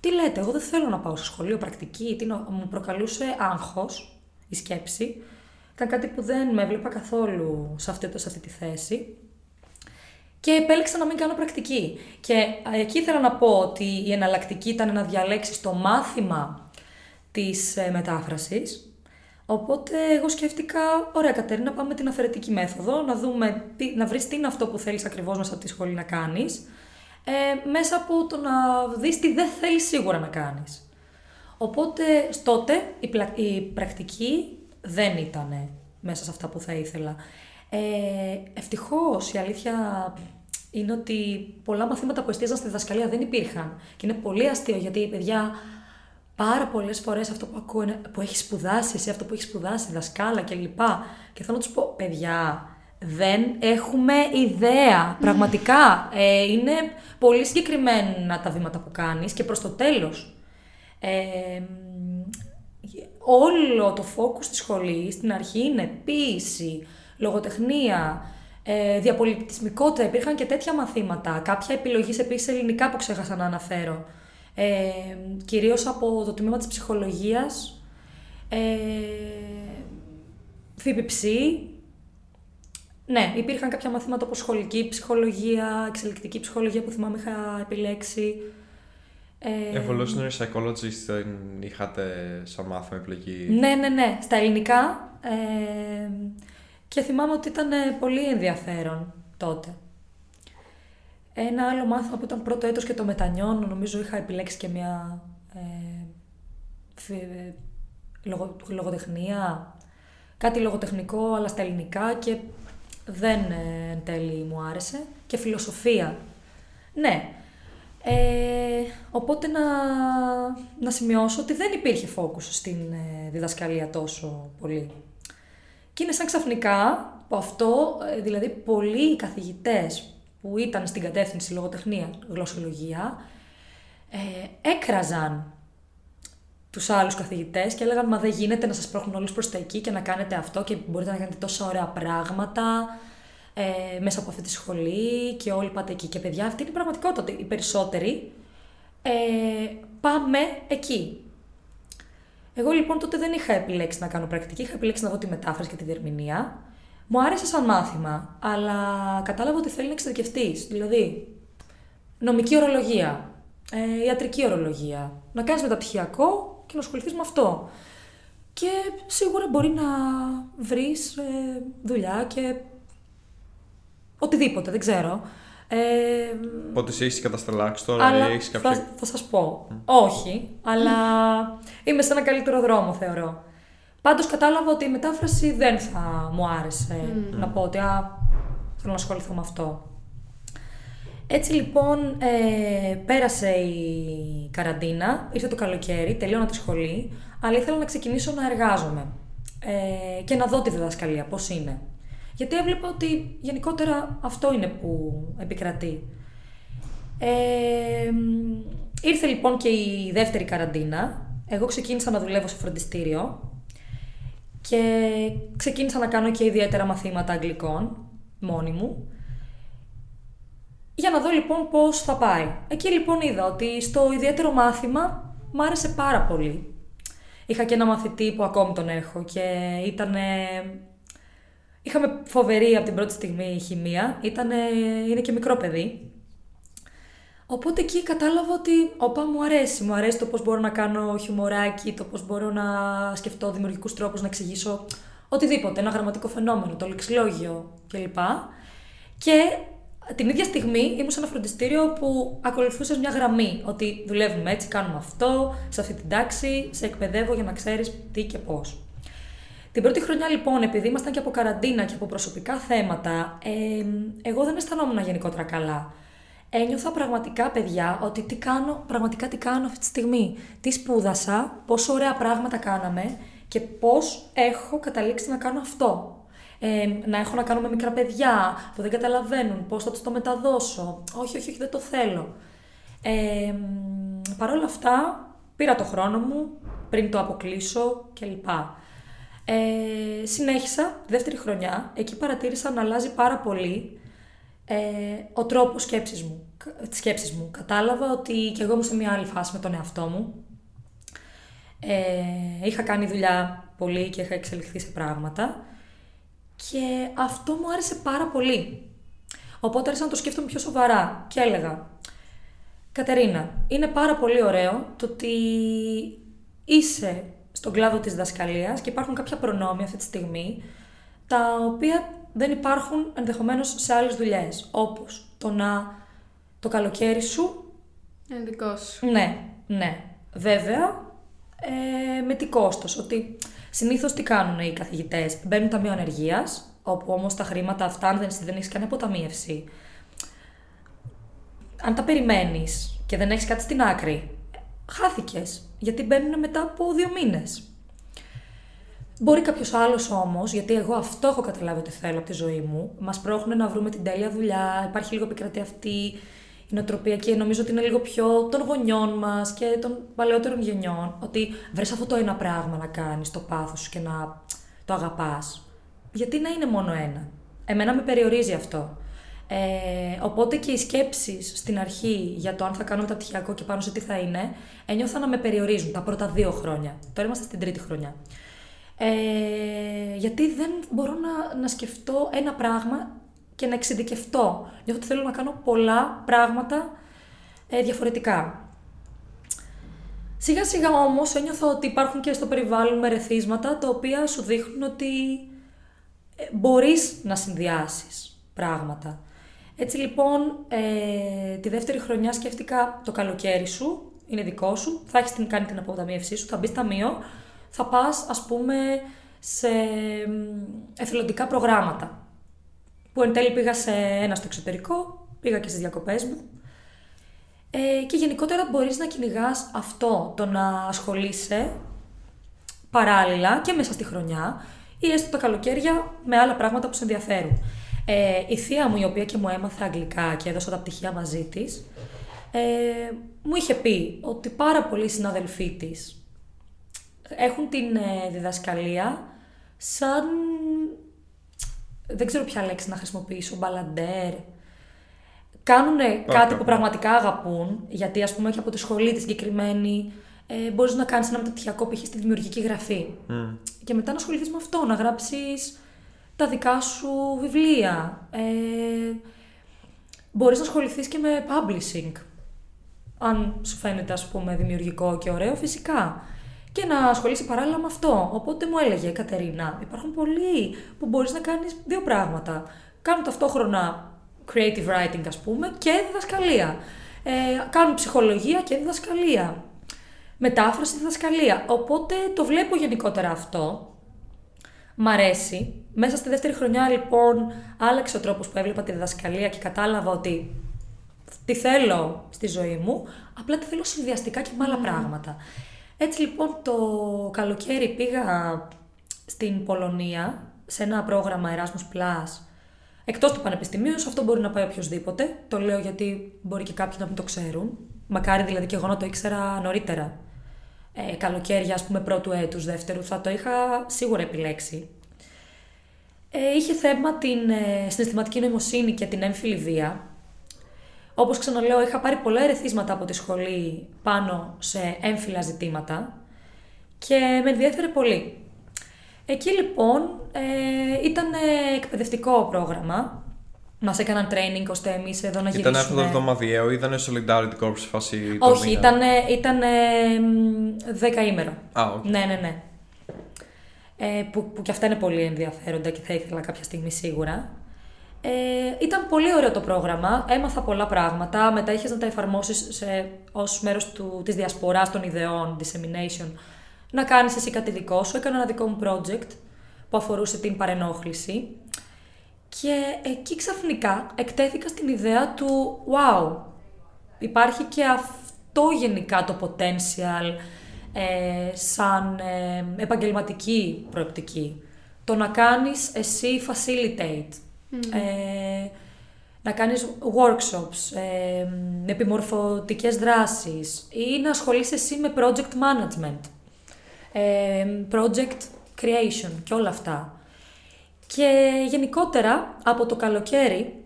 Τι λέτε, εγώ δεν θέλω να πάω στο σχολείο πρακτική, τι να- μου προκαλούσε άγχος η σκέψη. Ήταν κάτι που δεν με έβλεπα καθόλου σε αυτή, σε αυτή τη θέση. Και επέλεξα να μην κάνω πρακτική. Και α, εκεί ήθελα να πω ότι η εναλλακτική ήταν να διαλέξεις το μάθημα της ε, μετάφρασης. Οπότε εγώ σκέφτηκα, ωραία Κατερίνα, πάμε την αφαιρετική μέθοδο, να, δούμε, τι, να βρεις τι είναι αυτό που θέλεις ακριβώς μέσα από τη σχολή να κάνεις, ε, μέσα από το να δεις τι δεν θέλεις σίγουρα να κάνεις. Οπότε τότε η, πλα- η πρακτική δεν ήταν μέσα σε αυτά που θα ήθελα. Ε, ευτυχώς η αλήθεια είναι ότι πολλά μαθήματα που εστίαζαν στη διδασκαλία δεν υπήρχαν. Και είναι πολύ αστείο γιατί παιδιά πάρα πολλές φορές αυτό που ακούω είναι που έχεις σπουδάσει εσύ, αυτό που έχεις σπουδάσει, δασκάλα κλπ. Και θέλω να τους πω, παιδιά, δεν έχουμε ιδέα. Πραγματικά. Ε, είναι πολύ συγκεκριμένα τα βήματα που κάνεις και προς το τέλος. Ε, όλο το focus στη σχολής στην αρχή είναι ποίηση, λογοτεχνία, ε, διαπολιτισμικότητα. Υπήρχαν και τέτοια μαθήματα. Κάποια επιλογή επίσης σε ελληνικά που ξέχασα να αναφέρω. Ε, κυρίως από το τμήμα της ψυχολογίας, ε, ΦΠΨ, ναι, υπήρχαν κάποια μαθήματα όπως σχολική ψυχολογία, εξελικτική ψυχολογία που θυμάμαι είχα επιλέξει. Ε, Evolutionary psychologist δεν είχατε σαν μάθημα επιλογή; Ναι, ναι, ναι, στα ελληνικά. Ε, και θυμάμαι ότι ήταν ε, πολύ ενδιαφέρον τότε. Ένα άλλο μάθημα που ήταν πρώτο έτος και το μετανιώνω, νομίζω είχα επιλέξει και μια ε, φι- ε, λογο- λογοτεχνία, κάτι λογοτεχνικό αλλά στα ελληνικά και δεν ε, εν τέλει μου άρεσε. Και φιλοσοφία. Ναι. Ε, οπότε να, να σημειώσω ότι δεν υπήρχε focus στην ε, διδασκαλία τόσο πολύ. Και είναι σαν ξαφνικά που αυτό, ε, δηλαδή πολλοί καθηγητές που ήταν στην κατεύθυνση λογοτεχνία, γλωσσολογία, ε, έκραζαν τους άλλους καθηγητές και έλεγαν «Μα δεν γίνεται να σας πρόχνουν όλους προς τα εκεί και να κάνετε αυτό και μπορείτε να κάνετε τόσα ωραία πράγματα ε, μέσα από αυτή τη σχολή και όλοι πάτε εκεί». Και παιδιά, αυτή είναι η πραγματικότητα, ότι οι περισσότεροι ε, πάμε εκεί. Εγώ λοιπόν τότε δεν είχα επιλέξει να κάνω πρακτική, είχα επιλέξει να δω τη μετάφραση και τη διερμηνία. Μου άρεσε σαν μάθημα, αλλά κατάλαβα ότι θέλει να εξειδικευτείς. Δηλαδή, νομική ορολογία, ε, ιατρική ορολογία, να κάνεις μεταπτυχιακό και να ασχοληθείς με αυτό. Και σίγουρα μπορεί να βρεις ε, δουλειά και οτιδήποτε, δεν ξέρω. Ε, Οπότε εσύ έχεις κατασταλάξει τώρα αλλά ή έχεις κάποιο. θα, θα σας πω. Όχι, αλλά είμαι σε ένα καλύτερο δρόμο θεωρώ. Πάντως κατάλαβα ότι η μετάφραση δεν θα μου άρεσε να πω ότι α, θέλω να ασχοληθώ με αυτό. Έτσι λοιπόν ε, πέρασε η καραντίνα, ήρθε το καλοκαίρι, τελείωνα τη σχολή, αλλά ήθελα να ξεκινήσω να εργάζομαι ε, και να δω τη διδασκαλία, πώς είναι. Γιατί έβλεπα ότι γενικότερα αυτό είναι που επικρατεί. Ε, ήρθε λοιπόν και η δεύτερη καραντίνα. Εγώ ξεκίνησα να δουλεύω σε φροντιστήριο και ξεκίνησα να κάνω και ιδιαίτερα μαθήματα αγγλικών μόνη μου. Για να δω λοιπόν πώς θα πάει. Εκεί λοιπόν είδα ότι στο ιδιαίτερο μάθημα μ' άρεσε πάρα πολύ. Είχα και ένα μαθητή που ακόμη τον έχω και ήταν. Είχαμε φοβερή από την πρώτη στιγμή χημεία. Ήτανε... Είναι και μικρό παιδί. Οπότε εκεί κατάλαβα ότι όπα μου αρέσει. Μου αρέσει το πώς μπορώ να κάνω χιουμοράκι, το πώς μπορώ να σκεφτώ δημιουργικούς τρόπους να εξηγήσω οτιδήποτε, ένα γραμματικό φαινόμενο, το λεξιλόγιο κλπ. Και την ίδια στιγμή ήμουν σε ένα φροντιστήριο που ακολουθούσες μια γραμμή. Ότι δουλεύουμε έτσι, κάνουμε αυτό, σε αυτή την τάξη, σε εκπαιδεύω για να ξέρεις τι και πώς. Την πρώτη χρονιά λοιπόν, επειδή ήμασταν και από καραντίνα και από προσωπικά θέματα, ε, εγώ δεν αισθανόμουν γενικότερα καλά. Ένιωθα πραγματικά, παιδιά, ότι τι κάνω, πραγματικά τι κάνω αυτή τη στιγμή. Τι σπούδασα, πόσο ωραία πράγματα κάναμε και πώς έχω καταλήξει να κάνω αυτό ε, να έχω να κάνω με μικρά παιδιά που δεν καταλαβαίνουν πώς θα τους το μεταδώσω. Όχι, όχι, όχι, δεν το θέλω. Ε, Παρ' όλα αυτά, πήρα το χρόνο μου πριν το αποκλείσω κλπ. Ε, συνέχισα τη δεύτερη χρονιά, εκεί παρατήρησα να αλλάζει πάρα πολύ ε, ο τρόπος σκέψης μου, σκέψης μου. Κατάλαβα ότι και εγώ ήμουν σε μια άλλη φάση με τον εαυτό μου. Ε, είχα κάνει δουλειά πολύ και είχα εξελιχθεί σε πράγματα και αυτό μου άρεσε πάρα πολύ. Οπότε άρχισα να το σκέφτομαι πιο σοβαρά και έλεγα Κατερίνα, είναι πάρα πολύ ωραίο το ότι είσαι στον κλάδο της δασκαλίας και υπάρχουν κάποια προνόμια αυτή τη στιγμή τα οποία δεν υπάρχουν ενδεχομένως σε άλλες δουλειές, όπως το να το καλοκαίρι σου... Είναι δικός σου. Ναι, ναι. Βέβαια, ε, με τι κόστος, ότι Συνήθως τι κάνουν οι καθηγητές, μπαίνουν ταμείο ανεργίας, όπου όμως τα χρήματα αυτά, αν δεν, δεν έχεις κανένα αποταμίευση, αν τα περιμένεις και δεν έχεις κάτι στην άκρη, χάθηκες. Γιατί μπαίνουν μετά από δύο μήνες. Μπορεί κάποιος άλλος όμως, γιατί εγώ αυτό έχω καταλάβει ότι θέλω από τη ζωή μου, μας πρόχνουν να βρούμε την τέλεια δουλειά, υπάρχει λίγο επικρατεί αυτή η νοοτροπία και νομίζω ότι είναι λίγο πιο των γονιών μας και των παλαιότερων γενιών. Ότι βρες αυτό το ένα πράγμα να κάνεις το πάθος σου και να το αγαπάς. Γιατί να είναι μόνο ένα. Εμένα με περιορίζει αυτό. Ε, οπότε και οι σκέψεις στην αρχή για το αν θα κάνω μεταπτυχιακό και πάνω σε τι θα είναι, ένιωθα να με περιορίζουν τα πρώτα δύο χρόνια. Τώρα είμαστε στην τρίτη χρονιά. Ε, γιατί δεν μπορώ να, να σκεφτώ ένα πράγμα και να εξειδικευτώ. Νιώθω ότι θέλω να κάνω πολλά πράγματα ε, διαφορετικά. Σιγά σιγά όμως ένιωθα ότι υπάρχουν και στο περιβάλλον μερεθίσματα τα οποία σου δείχνουν ότι ε, μπορείς να συνδυάσεις πράγματα. Έτσι λοιπόν, ε, τη δεύτερη χρονιά σκέφτηκα το καλοκαίρι σου, είναι δικό σου, θα έχεις την, κάνει την αποταμίευσή σου, θα μπεις ταμείο, θα πας ας πούμε σε εθελοντικά προγράμματα που εν τέλει πήγα σε ένα στο εξωτερικό, πήγα και στις διακοπές μου. Ε, και γενικότερα μπορείς να κυνηγάς αυτό, το να ασχολείσαι παράλληλα και μέσα στη χρονιά ή έστω τα καλοκαίρια με άλλα πράγματα που σε ενδιαφέρουν. Ε, η θεία μου, η οποία και μου έμαθε αγγλικά και έδωσα τα πτυχία μαζί της, ε, μου είχε πει ότι πάρα πολλοί συναδελφοί της έχουν την ε, διδασκαλία σαν δεν ξέρω ποια λέξη να χρησιμοποιήσω, μπαλαντέρ. Κάνουν κάτι που πραγματικά αγαπούν, γιατί ας πούμε έχει από τη σχολή τη συγκεκριμένη, ε, μπορείς να κάνεις ένα μεταπτυχιακό π.χ. στη δημιουργική γραφή. Και μετά να ασχοληθείς με αυτό, να γράψεις τα δικά σου βιβλία. Ε, μπορείς να ασχοληθείς και με publishing. Αν σου φαίνεται ας πούμε δημιουργικό και ωραίο, φυσικά και να ασχολείσαι παράλληλα με αυτό. Οπότε μου έλεγε Κατερίνα, υπάρχουν πολλοί που μπορείς να κάνεις δύο πράγματα. Κάνουν ταυτόχρονα creative writing ας πούμε και διδασκαλία. Ε, κάνουν ψυχολογία και διδασκαλία. Μετάφραση, διδασκαλία. Οπότε το βλέπω γενικότερα αυτό. Μ' αρέσει. Μέσα στη δεύτερη χρονιά λοιπόν άλλαξε ο τρόπος που έβλεπα τη διδασκαλία και κατάλαβα ότι τι θέλω στη ζωή μου, απλά τη θέλω συνδυαστικά και με άλλα πράγματα. Έτσι λοιπόν το καλοκαίρι πήγα στην Πολωνία, σε ένα πρόγραμμα Erasmus Plus εκτός του πανεπιστημίου, σε αυτό μπορεί να πάει οποιοδήποτε. Το λέω γιατί μπορεί και κάποιοι να μην το ξέρουν. Μακάρι δηλαδή και εγώ να το ήξερα νωρίτερα. Ε, καλοκαίρια, ας πούμε, πρώτου έτους, δεύτερου, θα το είχα σίγουρα επιλέξει. Ε, είχε θέμα την ε, συναισθηματική νοημοσύνη και την έμφυλη βία. Όπως ξαναλέω, είχα πάρει πολλά ερεθίσματα από τη σχολή πάνω σε έμφυλα ζητήματα και με ενδιαφέρε πολύ. Εκεί λοιπόν ε, ήταν εκπαιδευτικό πρόγραμμα. Μας έκαναν training ώστε εμείς εδώ να γυρίσουμε. Ήταν αυτό το εβδομαδιαίο ή ήταν Solidarity Corps φάση. Όχι, ήταν, ήταν δέκα Α, okay. Ναι, ναι, ναι. Ε, που, που και αυτά είναι πολύ ενδιαφέροντα και θα ήθελα κάποια στιγμή σίγουρα. Ε, ήταν πολύ ωραίο το πρόγραμμα, έμαθα πολλά πράγματα, μετά είχες να τα εφαρμόσεις σε, ως μέρος του, της διασποράς των ιδεών, dissemination, να κάνεις εσύ κάτι δικό σου. Έκανα ένα δικό μου project που αφορούσε την παρενόχληση. Και εκεί ξαφνικά εκτέθηκα στην ιδέα του «Wow, υπάρχει και αυτό γενικά το potential ε, σαν ε, επαγγελματική προεπτική. Το να κάνεις εσύ facilitate, ε, να κάνεις workshops, ε, επιμορφωτικές δράσεις ή να ασχολείσαι εσύ με project management, ε, project creation και όλα αυτά. Και γενικότερα από το καλοκαίρι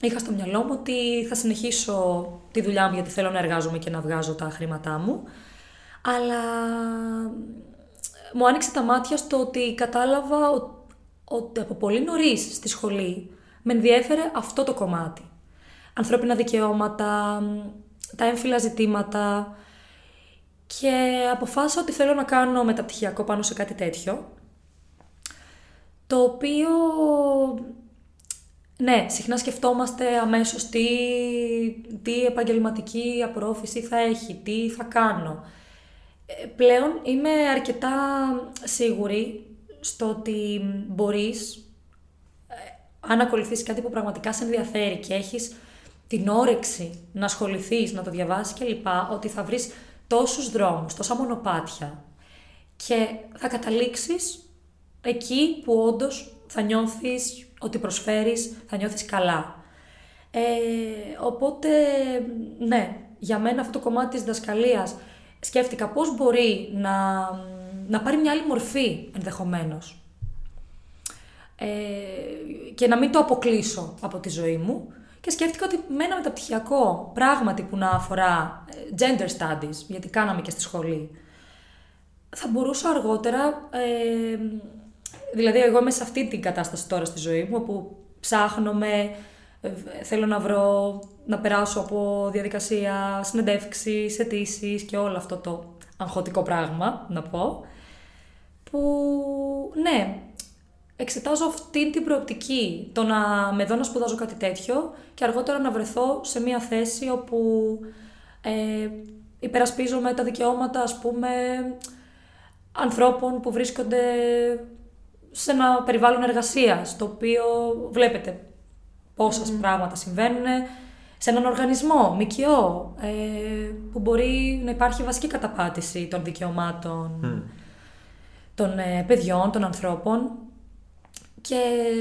είχα στο μυαλό μου ότι θα συνεχίσω τη δουλειά μου γιατί θέλω να εργάζομαι και να βγάζω τα χρήματά μου. Αλλά μου άνοιξε τα μάτια στο ότι κατάλαβα ότι από πολύ νωρίς στη σχολή με ενδιέφερε αυτό το κομμάτι. Ανθρώπινα δικαιώματα, τα έμφυλα ζητήματα και αποφάσισα ότι θέλω να κάνω μεταπτυχιακό πάνω σε κάτι τέτοιο το οποίο ναι, συχνά σκεφτόμαστε αμέσως τι, τι επαγγελματική απορρόφηση θα έχει, τι θα κάνω. Ε, πλέον είμαι αρκετά σίγουρη στο ότι μπορείς, ε, αν ακολουθείς κάτι που πραγματικά σε ενδιαφέρει και έχεις την όρεξη να ασχοληθείς, να το διαβάσεις κλπ, ότι θα βρεις τόσους δρόμους, τόσα μονοπάτια και θα καταλήξεις εκεί που όντως θα νιώθεις ότι προσφέρεις, θα νιώθεις καλά. Ε, οπότε, ναι, για μένα αυτό το κομμάτι της δασκαλίας σκέφτηκα πώς μπορεί να, να πάρει μια άλλη μορφή ενδεχομένως. Ε, και να μην το αποκλείσω από τη ζωή μου. Και σκέφτηκα ότι με ένα μεταπτυχιακό πράγματι που να αφορά ε, gender studies, γιατί κάναμε και στη σχολή, θα μπορούσα αργότερα, ε, δηλαδή εγώ είμαι σε αυτή την κατάσταση τώρα στη ζωή μου, όπου ψάχνομαι, ε, θέλω να βρω, να περάσω από διαδικασία συνεντεύξεις, αιτήσεις και όλο αυτό το αγχωτικό πράγμα, να πω, που ναι, εξετάζω αυτή την προοπτική, το να με δω να σπουδάζω κάτι τέτοιο και αργότερα να βρεθώ σε μια θέση όπου ε, υπερασπίζομαι τα δικαιώματα, ας πούμε, ανθρώπων που βρίσκονται σε ένα περιβάλλον εργασίας, το οποίο βλέπετε πόσα πράγματα συμβαίνουν σε έναν οργανισμό, ΜΚΟ, ε, που μπορεί να υπάρχει βασική καταπάτηση των δικαιωμάτων των ε, παιδιών, των ανθρώπων. Και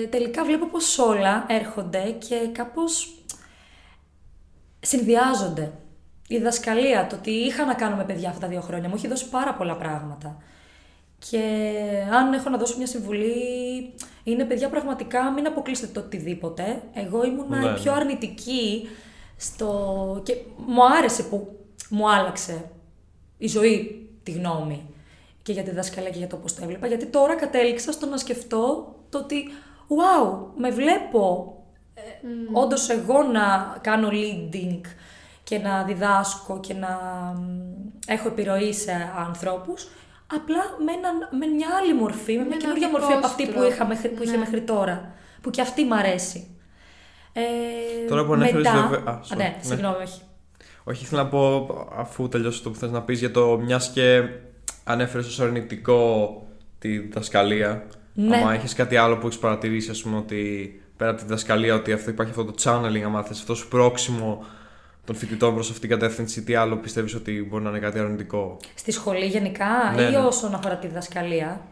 τελικά βλέπω πως όλα έρχονται και κάπως συνδυάζονται. Η δασκαλία, το ότι είχα να κάνω με παιδιά αυτά τα δύο χρόνια, μου έχει δώσει πάρα πολλά πράγματα. Και αν έχω να δώσω μια συμβουλή, είναι παιδιά πραγματικά μην αποκλείσετε το οτιδήποτε. Εγώ ήμουν ναι, πιο ναι. αρνητική στο... και μου άρεσε που μου άλλαξε η ζωή τη γνώμη και για τη δασκαλία και για το πώς το έβλεπα, γιατί τώρα κατέληξα στο να σκεφτώ το ότι wow, με βλέπω ε, mm. όντως εγώ να κάνω leading και να διδάσκω και να έχω επιρροή σε ανθρώπους απλά με, με μια άλλη μορφή, με, μια καινούργια μορφή από αυτή που, είχα μέχρι, που είχε ναι. μέχρι τώρα. Που και αυτή μ' αρέσει. Ε, τώρα που ανέφερες μετά... βέβαια... Α, ναι, ναι, συγγνώμη, όχι. Όχι, ήθελα να πω, αφού τελειώσει το που θες να πεις, για το μιας και ανέφερες ως αρνητικό τη διδασκαλία. Ναι. Αν έχεις κάτι άλλο που έχεις παρατηρήσει, ας πούμε, ότι πέρα από τη διδασκαλία, ότι αυτό υπάρχει αυτό το channeling, αν θες, αυτό το πρόξιμο των φοιτητών προς αυτήν την κατεύθυνση, τι άλλο πιστεύεις ότι μπορεί να είναι κάτι αρνητικό; Στη σχολή γενικά ναι, ή ναι. όσον αφορά τη διδασκαλία;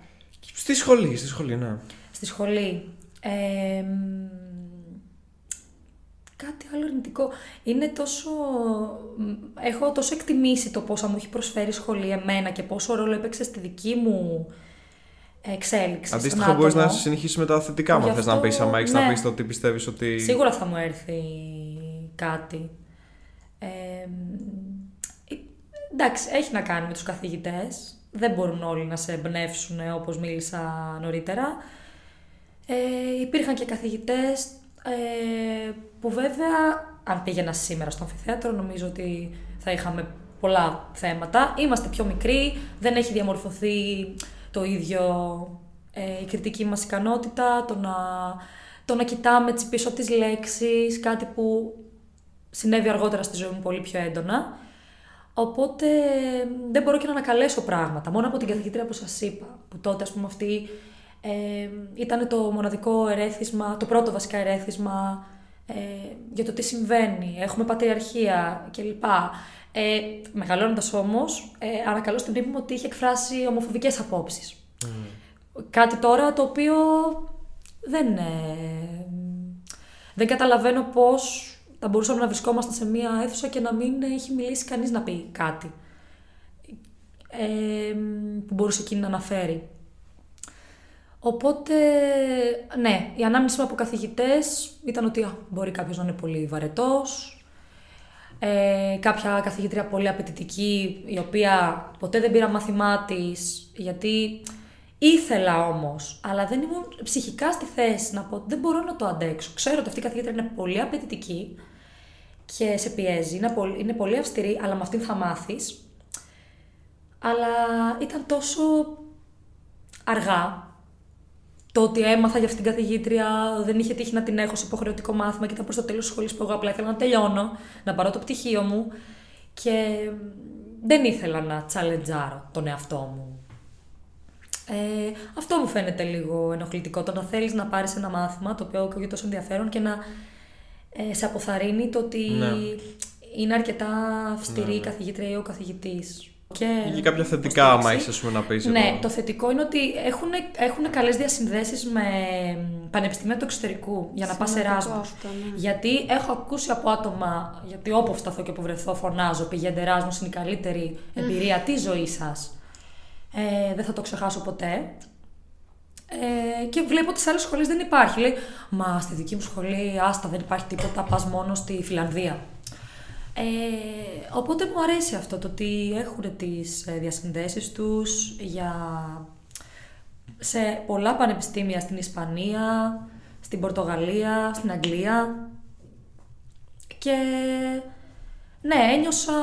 Στη σχολή, στη σχολή, ναι. Στη στη σχολή. Ε, κάτι άλλο αρνητικό. Είναι τόσο... Έχω τόσο εκτιμήσει το πόσα μου έχει προσφέρει η σχολή εμένα και πόσο ρόλο έπαιξε στη δική μου εξέλιξη. Αντίστοιχα, μπορείς να συνεχίσεις με τα θετικά μου. Θες να πεις, άμα έχεις να ναι. πεις ότι πιστεύεις ότι. Σίγουρα θα μου έρθει κάτι. Ε, εντάξει, έχει να κάνει με τους καθηγητές. Δεν μπορούν όλοι να σε εμπνεύσουν όπως μίλησα νωρίτερα. Ε, υπήρχαν και καθηγητές ε, που βέβαια, αν πήγαινα σήμερα στο αμφιθέατρο, νομίζω ότι θα είχαμε πολλά θέματα. Είμαστε πιο μικροί, δεν έχει διαμορφωθεί το ίδιο ε, η κριτική μας ικανότητα, το να, το να κοιτάμε τις πίσω τις λέξεις, κάτι που συνέβη αργότερα στη ζωή μου πολύ πιο έντονα. Οπότε δεν μπορώ και να ανακαλέσω πράγματα. Μόνο από την καθηγήτρια που σας είπα, που τότε ας πούμε αυτή ε, ήταν το μοναδικό ερέθισμα, το πρώτο βασικά ερέθισμα ε, για το τι συμβαίνει. Έχουμε πατριαρχία κλπ. Ε, μεγαλώνοντας όμως, ε, ανακαλώ στην μνήμη μου ότι είχε εκφράσει ομοφοβικές απόψεις. Κάτι τώρα το οποίο δεν, ε, δεν καταλαβαίνω πώς θα μπορούσαμε να βρισκόμαστε σε μία αίθουσα και να μην έχει μιλήσει κανείς να πει κάτι ε, που μπορούσε εκείνη να αναφέρει. Οπότε, ναι, η ανάμνηση μου από καθηγητές ήταν ότι α, μπορεί κάποιος να είναι πολύ βαρετός, ε, κάποια καθηγήτρια πολύ απαιτητική, η οποία ποτέ δεν πήρα μάθημά της, γιατί ήθελα όμως, αλλά δεν ήμουν ψυχικά στη θέση να πω ότι δεν μπορώ να το αντέξω. Ξέρω ότι αυτή η καθηγήτρια είναι πολύ απαιτητική και σε πιέζει, είναι πολύ, είναι πολύ αυστηρή, αλλά με αυτήν θα μάθεις. Αλλά ήταν τόσο αργά το ότι έμαθα για αυτήν την καθηγήτρια, δεν είχε τύχει να την έχω σε υποχρεωτικό μάθημα και ήταν προς το τέλος της σχολής που εγώ απλά ήθελα να τελειώνω, να πάρω το πτυχίο μου και δεν ήθελα να τσαλεντζάρω τον εαυτό μου. Ε, αυτό μου φαίνεται λίγο ενοχλητικό, το να θέλεις να πάρεις ένα μάθημα το οποίο ακούγεται τόσο ενδιαφέρον και να ε, σε αποθαρρύνει το ότι Ναι. είναι αρκετά αυστηρή Ναι, η ναι. καθηγήτρια ή ο καθηγητής. Και, Ή κάποια θετικά, άμα υποστήριξη. έχει να πεις. Ναι, το θετικό είναι ότι έχουν, έχουν καλές διασυνδέσεις με πανεπιστήμια του εξωτερικού για να πας Σημαντικό Εράσμους. αυτό, ναι. Γιατί έχω ακούσει από άτομα, γιατί όπου φταθώ και όπου βρεθώ φωνάζω, πηγαίνετε Εράσμους, είναι η καλύτερη εμπειρία της ζωής σας. Ε, δεν θα το ξεχάσω ποτέ. Ε, και βλέπω ότι σε άλλες σχολές δεν υπάρχει. Λέει, μα στη δική μου σχολή, άστα, δεν υπάρχει τίποτα, πας μόνο στη Φιλανδία. Ε, οπότε μου αρέσει αυτό το ότι έχουν τις ε, διασυνδέσεις τους για... σε πολλά πανεπιστήμια στην Ισπανία, στην Πορτογαλία, στην Αγγλία και ναι, ένιωσα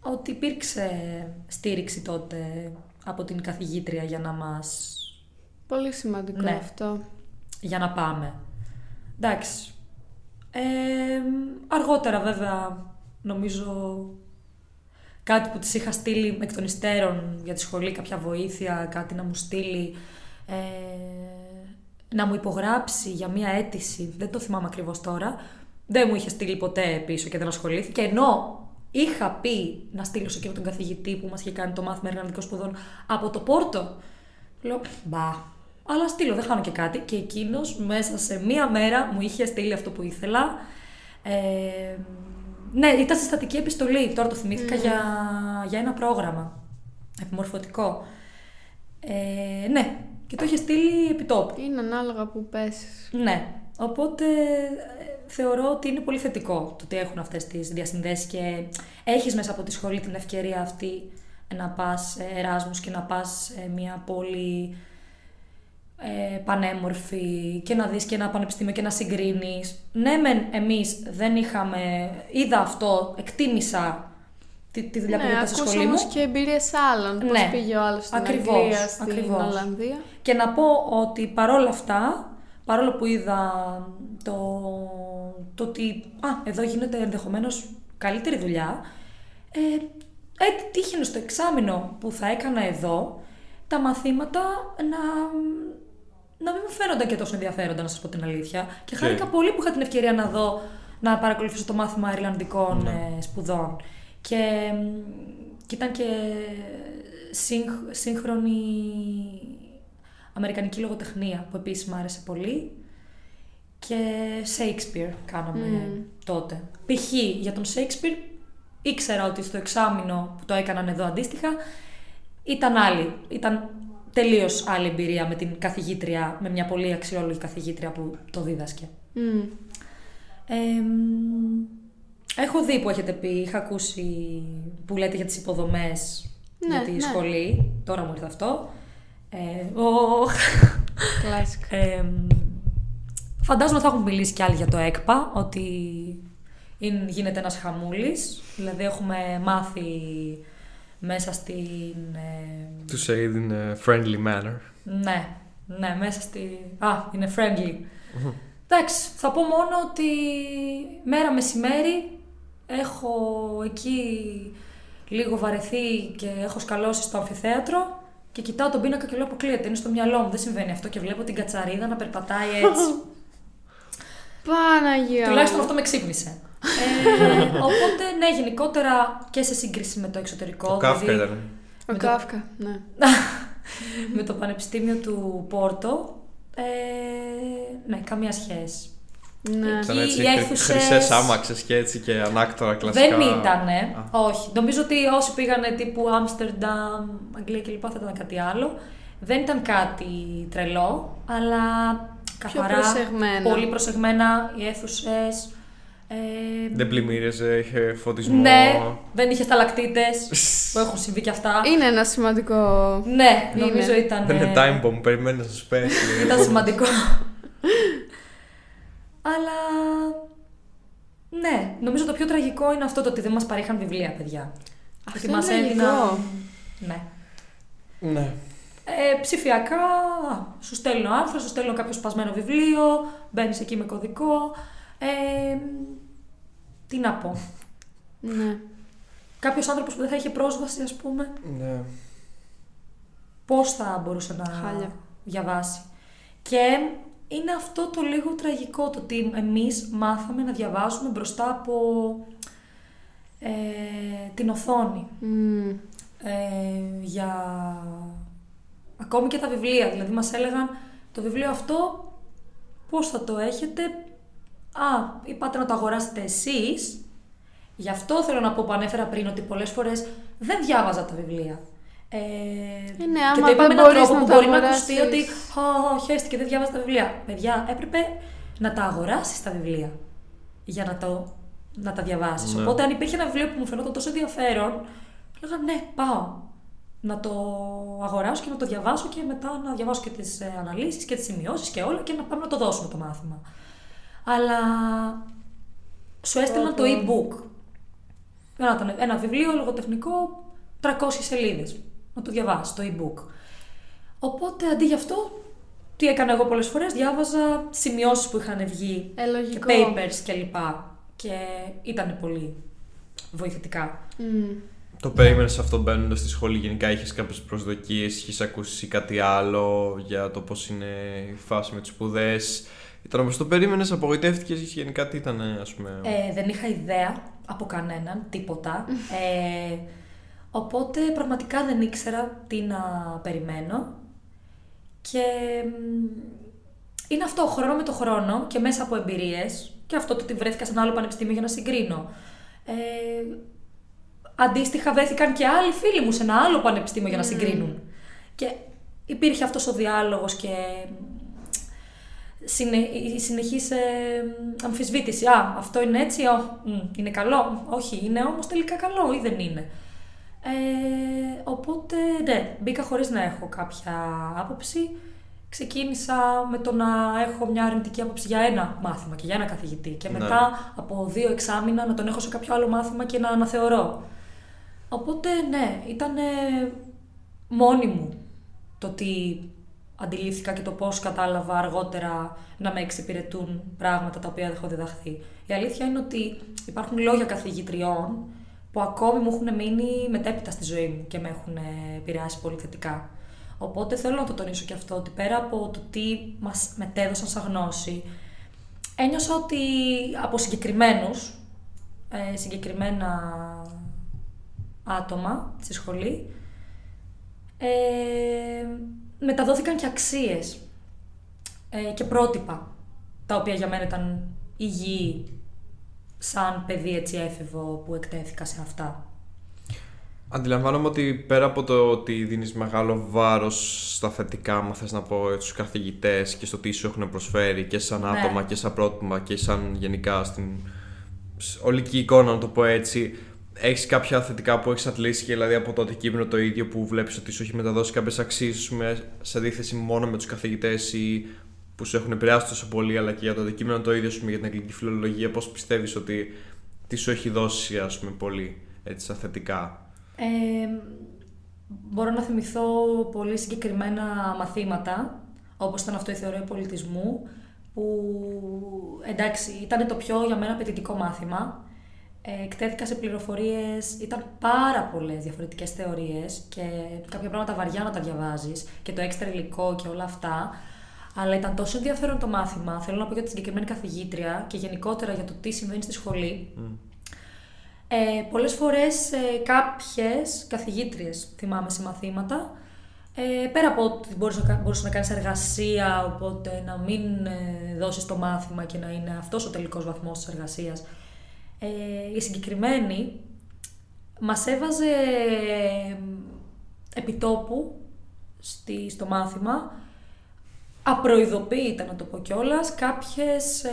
ότι υπήρξε στήριξη τότε από την καθηγήτρια για να μας... Πολύ σημαντικό Ναι. αυτό. για να πάμε. Εντάξει. Ε, αργότερα βέβαια νομίζω κάτι που της είχα στείλει εκ των υστέρων για τη σχολή, κάποια βοήθεια, κάτι να μου στείλει, ε, να μου υπογράψει για μία αίτηση, δεν το θυμάμαι ακριβώς τώρα, δεν μου είχε στείλει ποτέ πίσω και δεν ασχολήθηκε, ενώ είχα πει να στείλω σε εκείνο τον καθηγητή που μας είχε κάνει το μάθημα εργανικών σπουδών από το Πόρτο. Λέω, μπα, αλλά στείλω, δεν χάνω και κάτι. Και εκείνος μέσα σε μία μέρα μου είχε στείλει αυτό που ήθελα. Ε, ναι, ήταν συστατική επιστολή, τώρα το θυμήθηκα για, για ένα πρόγραμμα επιμορφωτικό. Ε, ναι, και το είχε στείλει επιτόπου. Είναι ανάλογα που πέσεις. Ναι, οπότε ε, θεωρώ ότι είναι πολύ θετικό το ότι έχουν αυτές τις διασυνδέσεις και έχεις μέσα από τη σχολή την ευκαιρία αυτή να πας σε Εράσμους και να πας σε μια πόλη ε, πανέμορφη και να δεις και ένα πανεπιστήμιο και να συγκρίνεις. Ναι, μεν εμείς δεν είχαμε, είδα αυτό, εκτίμησα τη, τη δουλειά που ναι, έκανα στη ακούς σχολή μου. όμως και εμπειρίες άλλων. Πώς Ναι, πήγε ο άλλος στην ακριβώς, Αγγλία, στην ακριβώς. Ολλανδία. Και να πω ότι παρόλα αυτά, παρόλο που είδα το, το ότι α, εδώ γίνεται ενδεχομένως καλύτερη δουλειά, ε, έτσι τύχαινε στο εξάμεινο που θα έκανα εδώ, τα μαθήματα να, να μην μου φαίνονταν και τόσο ενδιαφέροντα, να σας πω την αλήθεια. Και Και- χάρηκα πολύ που είχα την ευκαιρία να δω, να παρακολουθήσω το μάθημα Ιρλανδικών Ναι. ε, σπουδών. Και, και ήταν και σύγχ, σύγχρονη Αμερικανική λογοτεχνία που επίσης μου άρεσε πολύ και Shakespeare κάναμε τότε. Π.χ. για τον Shakespeare ήξερα ότι στο εξάμεινο που το έκαναν εδώ αντίστοιχα ήταν άλλη. Ήταν τελείως άλλη εμπειρία με την καθηγήτρια, με μια πολύ αξιόλογη καθηγήτρια που το δίδασκε. Μμ. Ε, μ, έχω δει που έχετε πει, είχα ακούσει που λέτε για τις υποδομές Ναι, για τη ναι. σχολή. Τώρα μου ήρθε αυτό. Ε, οχ. Κλάσικα. Ε, φαντάζομαι θα έχουν μιλήσει κι άλλοι για το ΕΚΠΑ, ότι είναι, γίνεται ένας χαμούλης. Δηλαδή έχουμε μάθει μέσα στην... ε, To say it in a friendly manner. ναι, ναι, μέσα στη... Α, είναι friendly. Εντάξει, θα πω μόνο ότι μέρα μεσημέρι έχω εκεί λίγο βαρεθεί και έχω σκαλώσει στο αμφιθέατρο και κοιτάω τον πίνακα και λέω αποκλείεται, είναι στο μυαλό μου, δεν συμβαίνει αυτό και βλέπω την κατσαρίδα να περπατάει έτσι. Παναγία. Τουλάχιστον αυτό με ξύπνησε. Ε, οπότε, ναι, γενικότερα και σε σύγκριση με το εξωτερικό. Ο Κάφκα δηλαδή ήταν. Ο Κάφκα, ναι. με το Πανεπιστήμιο του Πόρτο. Ε, ναι, καμία σχέση. Ναι. Εκεί Ήταν έτσι οι αίθουσες- χρυσές άμαξες και έτσι και ανάκτορα κλασικά. Δεν ήτανε. Α. Όχι. Νομίζω ότι όσοι πήγανε τύπου Άμστερνταμ, Αγγλία κλπ. θα ήταν κάτι άλλο. Δεν ήταν κάτι τρελό, αλλά καθαρά. προσεγμένα. Πολύ προσεγμένα οι αίθουσες. Ε, Δεν πλημμύριζε, είχε φωτισμό. ναι, δεν είχε σταλακτήτε που έχουν συμβεί και αυτά. Είναι ένα σημαντικό. Ναι, Είναι. νομίζω ήταν. Δεν είναι time bomb, περιμένεις να σου πέσει. Ήταν σημαντικό. Αλλά. Ναι, νομίζω το πιο τραγικό είναι αυτό το ότι δεν μας παρήχαν βιβλία, παιδιά. Αυτό Ότι είναι μας τραγικό. έδιναν- Ναι. Ναι. Ε, ψηφιακά, α, σου στέλνω άρθρο, σου στέλνω κάποιο σπασμένο βιβλίο, μπαίνεις εκεί με κωδικό. Ε, τι να πω. Ναι. Κάποιος άνθρωπος που δεν θα είχε πρόσβαση, ας πούμε, ναι. πώς θα μπορούσε να Χάλια. διαβάσει. Και είναι αυτό το λίγο τραγικό το ότι εμείς μάθαμε να διαβάζουμε μπροστά από ε, την οθόνη. Μμ. ε, για ακόμη και τα βιβλία. Δηλαδή μας έλεγαν το βιβλίο αυτό πώς θα το έχετε. Α, είπατε να το αγοράσετε εσείς. Γι' αυτό θέλω να πω που ανέφερα πριν ότι πολλές φορές δεν διάβαζα τα βιβλία. Ε, Ε, ναι, και άμα το είπα με δεν έναν μπορείς τρόπο να που τα μπορεί να αγοράσεις. ακουστεί ότι «Ω, χαίστηκε, δεν διάβαζα τα βιβλία». Παιδιά, έπρεπε να τα αγοράσεις τα βιβλία για να, το, να τα διαβάσεις. Ναι. Οπότε αν υπήρχε ένα βιβλίο που μου φαινόταν τόσο ενδιαφέρον, έλεγα ναι, πάω να το αγοράσω και να το διαβάσω και μετά να διαβάσω και τις ε, αναλύσεις και τις σημειώσεις και όλα και να πάμε να το δώσουμε το μάθημα. Αλλά σου έστελναν το e-book. Ένα, ένα βιβλίο λογοτεχνικό 300 σελίδες. Να το διαβάσεις, το e-book. Οπότε αντί γι' αυτό, τι έκανα εγώ πολλές φορές, διάβαζα σημειώσεις που είχαν βγει Ε, και λογικό. papers και λοιπά. Και ήταν πολύ βοηθητικά. Μμ. Το περίμενε αυτό μπαίνοντα στη σχολή. Γενικά είχες κάποιες προσδοκίες, είχες ακούσει κάτι άλλο για το πώς είναι η φάση με τις σπουδές. Ήταν όπω το περίμενες, απογοητεύτηκες. Γενικά τι ήταν, ας πούμε. Ε, δεν είχα ιδέα από κανέναν, τίποτα. Ε, οπότε πραγματικά δεν ήξερα τι να περιμένω. Και μ, είναι αυτό, χρόνο με το χρόνο και μέσα από εμπειρίες και αυτό το ότι βρέθηκα σε ένα άλλο πανεπιστήμιο για να συγκρίνω. Ε, αντίστοιχα βρέθηκαν και άλλοι φίλοι μου σε ένα άλλο πανεπιστήμιο για να συγκρίνουν. Και υπήρχε αυτός ο διάλογος και συνε, η συνεχής ε, αμφισβήτηση. Α, αυτό είναι έτσι, ο, μ, είναι καλό. Όχι, είναι όμως τελικά καλό ή δεν είναι. Ε, οπότε, ναι, μπήκα χωρίς να έχω κάποια άποψη. Ξεκίνησα με το να έχω μια αρνητική άποψη για ένα μάθημα και για ένα καθηγητή. Και Ναι. μετά από δύο εξάμεινα να τον έχω σε κάποιο άλλο μάθημα και να αναθεωρώ. Οπότε, ναι, ήταν μόνη μου το ότι αντιλήφθηκα και το πώς κατάλαβα αργότερα να με εξυπηρετούν πράγματα τα οποία δεν έχω διδαχθεί. Η αλήθεια είναι ότι υπάρχουν λόγια καθηγητριών που ακόμη μου έχουν μείνει μετέπειτα στη ζωή μου και με έχουν ε, επηρεάσει πολύ θετικά. Οπότε θέλω να το τονίσω και αυτό, ότι πέρα από το τι μας μετέδωσαν σαν γνώση, ένιωσα ότι από συγκεκριμένους, ε, συγκεκριμένα άτομα στη σχολή, ε, μεταδόθηκαν και αξίες ε, και πρότυπα, τα οποία για μένα ήταν υγιή σαν παιδί έτσι έφηβο που εκτέθηκα σε αυτά. Αντιλαμβάνομαι ότι πέρα από το ότι δίνεις μεγάλο βάρος στα θετικά, μα θες να πω, τους καθηγητές και στο τι σου έχουν προσφέρει και σαν Ναι. άτομα και σαν πρότυπα και σαν γενικά στην ολική εικόνα, να το πω έτσι, έχεις κάποια θετικά που έχεις αντλήσει και δηλαδή από το αντικείμενο το ίδιο που βλέπεις ότι σου έχει μεταδώσει κάποιες αξίες ας πούμε, σε αντίθεση μόνο με τους καθηγητές ή που σου έχουν επηρεάσει τόσο πολύ, αλλά και για το αντικείμενο το ίδιο, ας πούμε, για την αγγλική φιλολογία, πώς πιστεύεις ότι τι σου έχει δώσει, ας πούμε, πολύ, έτσι, στα θετικά; Ε, μπορώ να θυμηθώ πολύ συγκεκριμένα μαθήματα, όπως ήταν αυτό η θεωρία πολιτισμού, που εντάξει ήταν το πιο για μένα απαιτητικό μάθημα. Ε, εκτέθηκα σε πληροφορίες, ήταν πάρα πολλές διαφορετικές θεωρίες και κάποια πράγματα βαριά να τα διαβάζεις και το έξτρα υλικό και όλα αυτά. Αλλά ήταν τόσο ενδιαφέρον το μάθημα, θέλω να πω για τη συγκεκριμένη καθηγήτρια και γενικότερα για το τι συμβαίνει στη σχολή, ε, πολλές φορές ε, κάποιες καθηγήτριες, θυμάμαι σε μαθήματα, ε, πέρα από ότι μπορούσε να, μπορούσε να κάνεις εργασία, οπότε να μην ε, δώσεις το μάθημα και να είναι αυτός ο τελικός βαθμός της εργασίας, ε, η συγκεκριμένη μας έβαζε ε, επιτόπου στη, στο μάθημα, απροειδοποίητα να το πω κιόλας, κάποιες ε,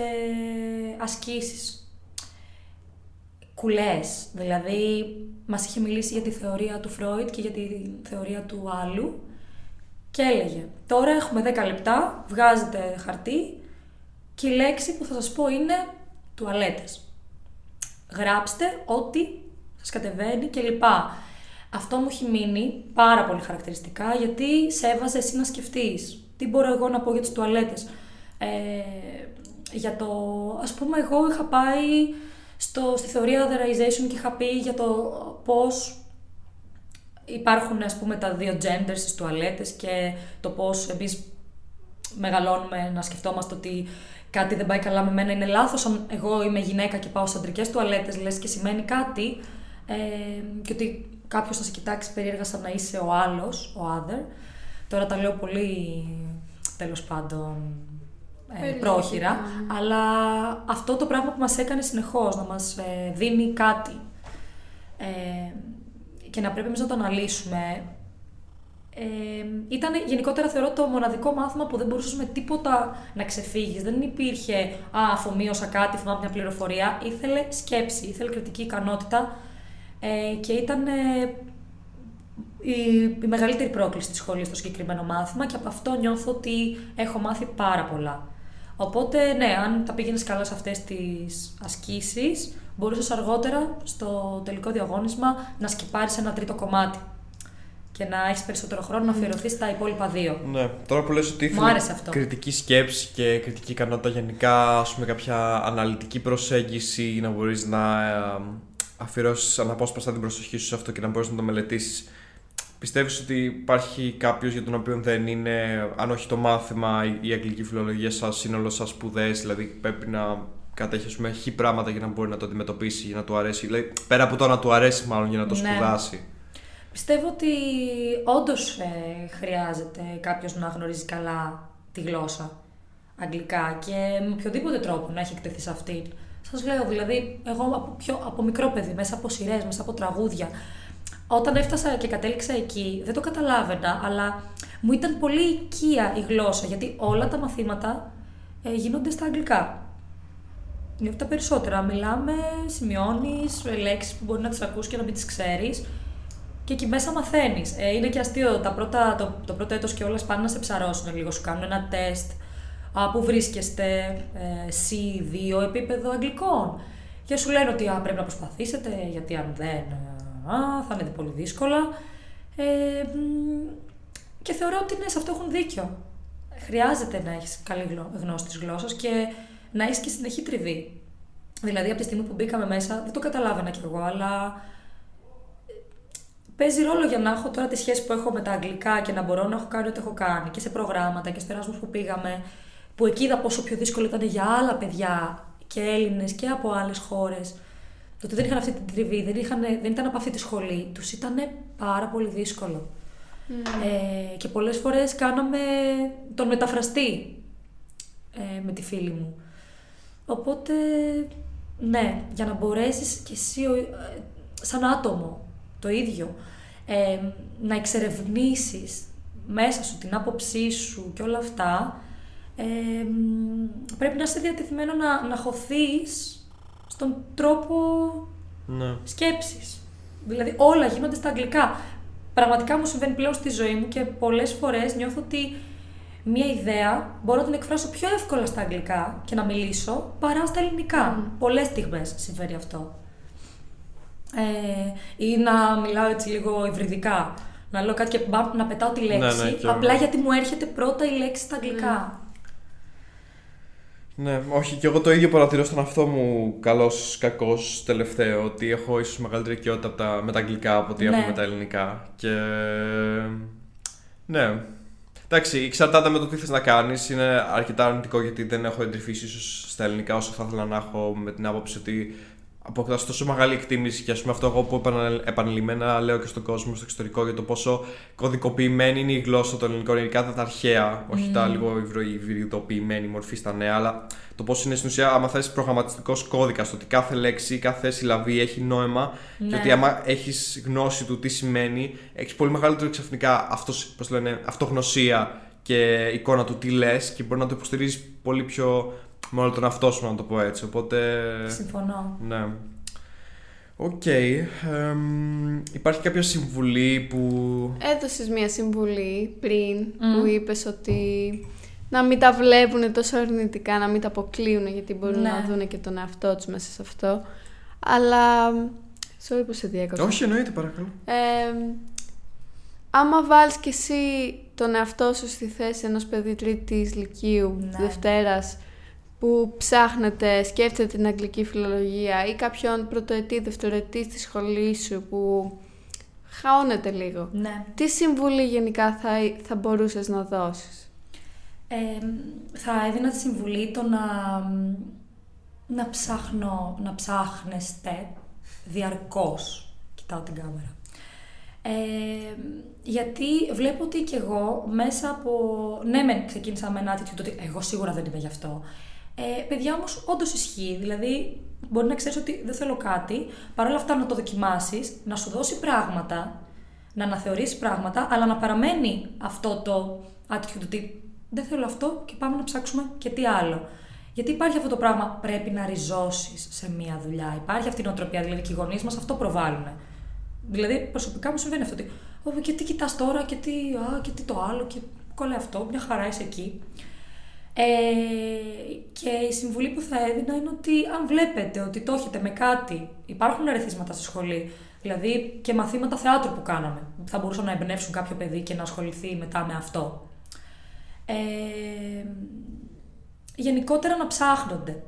ασκήσεις κουλές. Δηλαδή, μας είχε μιλήσει για τη θεωρία του Φρόιτ και για τη θεωρία του άλλου και έλεγε «Τώρα έχουμε 10 λεπτά, βγάζετε χαρτί και η λέξη που θα σας πω είναι τουαλέτες. Γράψτε ό,τι σας κατεβαίνει και λοιπά». Αυτό μου έχει μείνει πάρα πολύ χαρακτηριστικά γιατί σε έβαζε εσύ να σκεφτείς. Τι μπορώ εγώ να πω για τις τουαλέτες; Ε, για το... Ας πούμε εγώ είχα πάει στο, στη θεωρία otherization και είχα πει για το πώς υπάρχουν ας πούμε τα δύο genders στις τουαλέτες και το πώς εμείς μεγαλώνουμε να σκεφτόμαστε ότι κάτι δεν πάει καλά με μένα είναι λάθος αν εγώ είμαι γυναίκα και πάω σε αντρικές τουαλέτες λες και σημαίνει κάτι ε, και ότι κάποιος θα σε κοιτάξει περίεργα σαν να είσαι ο άλλος, ο other. Τώρα τα λέω πολύ τέλος πάντων ε, Περίεργα, πρόχειρα, ναι. αλλά αυτό το πράγμα που μας έκανε συνεχώς, να μας ε, δίνει κάτι ε, και να πρέπει εμείς να το αναλύσουμε, ε, ήταν γενικότερα θεωρώ το μοναδικό μάθημα που δεν μπορούσες με τίποτα να ξεφύγεις. Δεν υπήρχε «Α, αφομοίωσα κάτι, θυμάμαι μια πληροφορία». Ήθελε σκέψη, ήθελε κριτική ικανότητα ε, και ήταν ε, η, η μεγαλύτερη πρόκληση της σχολής στο συγκεκριμένο μάθημα και από αυτό νιώθω ότι έχω μάθει πάρα πολλά. Οπότε, ναι, αν τα πήγαινες καλά σε αυτές τις ασκήσεις, μπορούσες αργότερα στο τελικό διαγώνισμα να σκυπάρεις ένα τρίτο κομμάτι και να έχεις περισσότερο χρόνο να αφιερωθείς στα υπόλοιπα δύο. Ναι, τώρα που λες ότι Μου ήθελε άρεσε αυτό. κριτική σκέψη και κριτική ικανότητα γενικά, ας πούμε κάποια αναλυτική προσέγγιση, να μπορείς να ε, αφιερώσεις αναπόσπαστα την προσοχή σου σε αυτό και να μπορείς να το μελετήσεις. Πιστεύεις ότι υπάρχει κάποιος για τον οποίο δεν είναι, αν όχι το μάθημα, η αγγλική φιλολογία σαν σύνολο, σαν σπουδές, δηλαδή πρέπει να κατέχει ας πούμε, χι πράγματα για να μπορεί να το αντιμετωπίσει, για να του αρέσει. Δηλαδή, πέρα από το να του αρέσει μάλλον για να το Ναι. σπουδάσει. Πιστεύω ότι όντως ε, χρειάζεται κάποιος να γνωρίζει καλά τη γλώσσα αγγλικά και με οποιοδήποτε τρόπο να έχει εκτεθεί σε αυτήν. Σας λέω δηλαδή, εγώ από, πιο, από μικρό παιδί, μέσα από σειρές, μέσα από τραγούδια, όταν έφτασα και κατέληξα εκεί, δεν το καταλάβαινα, αλλά μου ήταν πολύ οικία η γλώσσα, γιατί όλα τα μαθήματα ε, γίνονται στα αγγλικά. Είναι από τα περισσότερα. Μιλάμε, σημειώνεις λέξεις που μπορεί να τις ακούς και να μην τις ξέρεις. Και εκεί μέσα μαθαίνεις. Ε, είναι και αστείο. Τα πρώτα, το, το πρώτο έτος και όλα πάνε να σε ψαρώσουν λίγο. Σου κάνουν ένα τεστ. Α, πού βρίσκεστε, ε, C2 επίπεδο αγγλικών. Και σου λένε ότι α, πρέπει να προσπαθήσετε, γιατί αν δεν. Α, θα είναι πολύ δύσκολα. Ε, μ, και θεωρώ ότι ναι, σε αυτό έχουν δίκιο. Χρειάζεται να έχεις καλή γλω- γνώση της γλώσσας και να έχεις και συνεχή τριβή. Δηλαδή, από τη στιγμή που μπήκαμε μέσα, δεν το καταλάβαινα κι εγώ, αλλά παίζει ρόλο για να έχω τώρα τη σχέση που έχω με τα αγγλικά και να μπορώ να έχω κάνει ό,τι έχω κάνει και σε προγράμματα και στο Erasmus που πήγαμε, που εκεί είδα πόσο πιο δύσκολο ήταν για άλλα παιδιά και Έλληνες και από άλλες χώρες. Το ότι δεν είχαν αυτή την τριβή, δεν, είχαν, δεν ήταν από αυτή τη σχολή, τους ήταν πάρα πολύ δύσκολο. Ε, και πολλές φορές κάναμε τον μεταφραστή ε, με τη φίλη μου. Οπότε, ναι, για να μπορέσεις και εσύ ε, σαν άτομο το ίδιο ε, να εξερευνήσεις μέσα σου την άποψή σου και όλα αυτά, ε, πρέπει να είσαι διατεθειμένο να, να χωθείς στον τρόπο Ναι. σκέψης. Δηλαδή όλα γίνονται στα αγγλικά. Πραγματικά μου συμβαίνει πλέον στη ζωή μου και πολλές φορές νιώθω ότι μία ιδέα μπορώ να την εκφράσω πιο εύκολα στα αγγλικά και να μιλήσω παρά στα ελληνικά. Πολλές στιγμές συμβαίνει αυτό. Ε, ή να μιλάω έτσι λίγο υβριδικά. Να λέω κάτι και μπαμ, να πετάω τη λέξη, ναι, και εγώ. απλά γιατί μου έρχεται πρώτα η λέξη στα αγγλικά. Ναι, όχι, και εγώ το ίδιο παρατηρώ στον αυτό μου καλός κακός τελευταίο. Ότι έχω ίσως μεγαλύτερη οικειότητα από τα, με τα αγγλικά από ότι Ναι. έχω με τα ελληνικά. Και. Ναι. Εντάξει, εξαρτάται με το τι θες να κάνεις. Είναι αρκετά αρνητικό γιατί δεν έχω εντρυφήσει ίσως στα ελληνικά όσο θα ήθελα να έχω με την άποψη ότι αποκτά τόσο μεγάλη εκτίμηση και ας πούμε αυτό εγώ που επανα- επανειλημμένα λέω και στον κόσμο στο εξωτερικό για το πόσο κωδικοποιημένη είναι η γλώσσα των ελληνικών, ειδικά τα αρχαία, όχι τα λίγο υβρο- υβριδοποιημένη μορφή στα νέα, αλλά το πώς είναι στην ουσία, άμα θες προγραμματιστικός κώδικας, το ότι κάθε λέξη, κάθε συλλαβή έχει νόημα και Ναι. ότι άμα έχεις γνώση του τι σημαίνει, έχεις πολύ μεγαλύτερο ξαφνικά αυτός, πώς το λένε, αυτογνωσία και εικόνα του τι λες και μπορεί να το υποστηρίζεις πολύ πιο με όλο τον αυτό σου, να το πω έτσι. Οπότε. Συμφωνώ. Ναι. Οκ. εμ, υπάρχει κάποια συμβουλή που. Έδωσες μία συμβουλή πριν που είπες ότι να μην τα βλέπουν τόσο αρνητικά, να μην τα αποκλείουν γιατί μπορούν Ναι. να δουν και τον εαυτό τους μέσα σε αυτό. Αλλά, sorry που σε διέκοψα. Όχι, εννοείται, παρακαλώ. Ε, άμα βάλεις και εσύ τον εαυτό σου στη θέση ενός παιδί τρίτης λυκείου, Ναι. δευτέρας, που ψάχνεται, σκέφτεται την αγγλική φιλολογία ή κάποιον πρωτοετή, δευτεροετή στη σχολή σου που χαώνεται λίγο. Ναι. Τι συμβουλή γενικά θα, θα μπορούσες να δώσεις; Ε, θα έδινα τη συμβουλή το να, να ψάχνω, να ψάχνεστε διαρκώς. Κοιτάω την κάμερα. Ε, γιατί βλέπω ότι και εγώ μέσα από... Ναι, μεν ξεκίνησα με ένα attitude ότι εγώ σίγουρα δεν είμαι γι' αυτό. Ε, παιδιά όμως όντως ισχύει. Δηλαδή μπορεί να ξέρεις ότι δεν θέλω κάτι, παρόλα αυτά να το δοκιμάσεις, να σου δώσει πράγματα, να αναθεωρήσεις πράγματα, αλλά να παραμένει αυτό το attitude ότι δεν θέλω αυτό και πάμε να ψάξουμε και τι άλλο. Γιατί υπάρχει αυτό το πράγμα, πρέπει να ριζώσεις σε μία δουλειά. Υπάρχει αυτή η νοοτροπία, δηλαδή και οι γονείς μας αυτό προβάλλουν. Δηλαδή, προσωπικά μου συμβαίνει αυτό. Ότι, «Ω, και τι κοιτάς τώρα, και τι, α, και τι το άλλο, και κολλάει αυτό, μια χαρά είσαι εκεί. Ε, και η συμβουλή που θα έδινα είναι ότι αν βλέπετε ότι το έχετε με κάτι, υπάρχουν ερεθίσματα στη σχολή, δηλαδή και μαθήματα θεάτρου που κάναμε, θα μπορούσαν να εμπνεύσουν κάποιο παιδί και να ασχοληθεί μετά με αυτό. Ε, γενικότερα να ψάχνονται.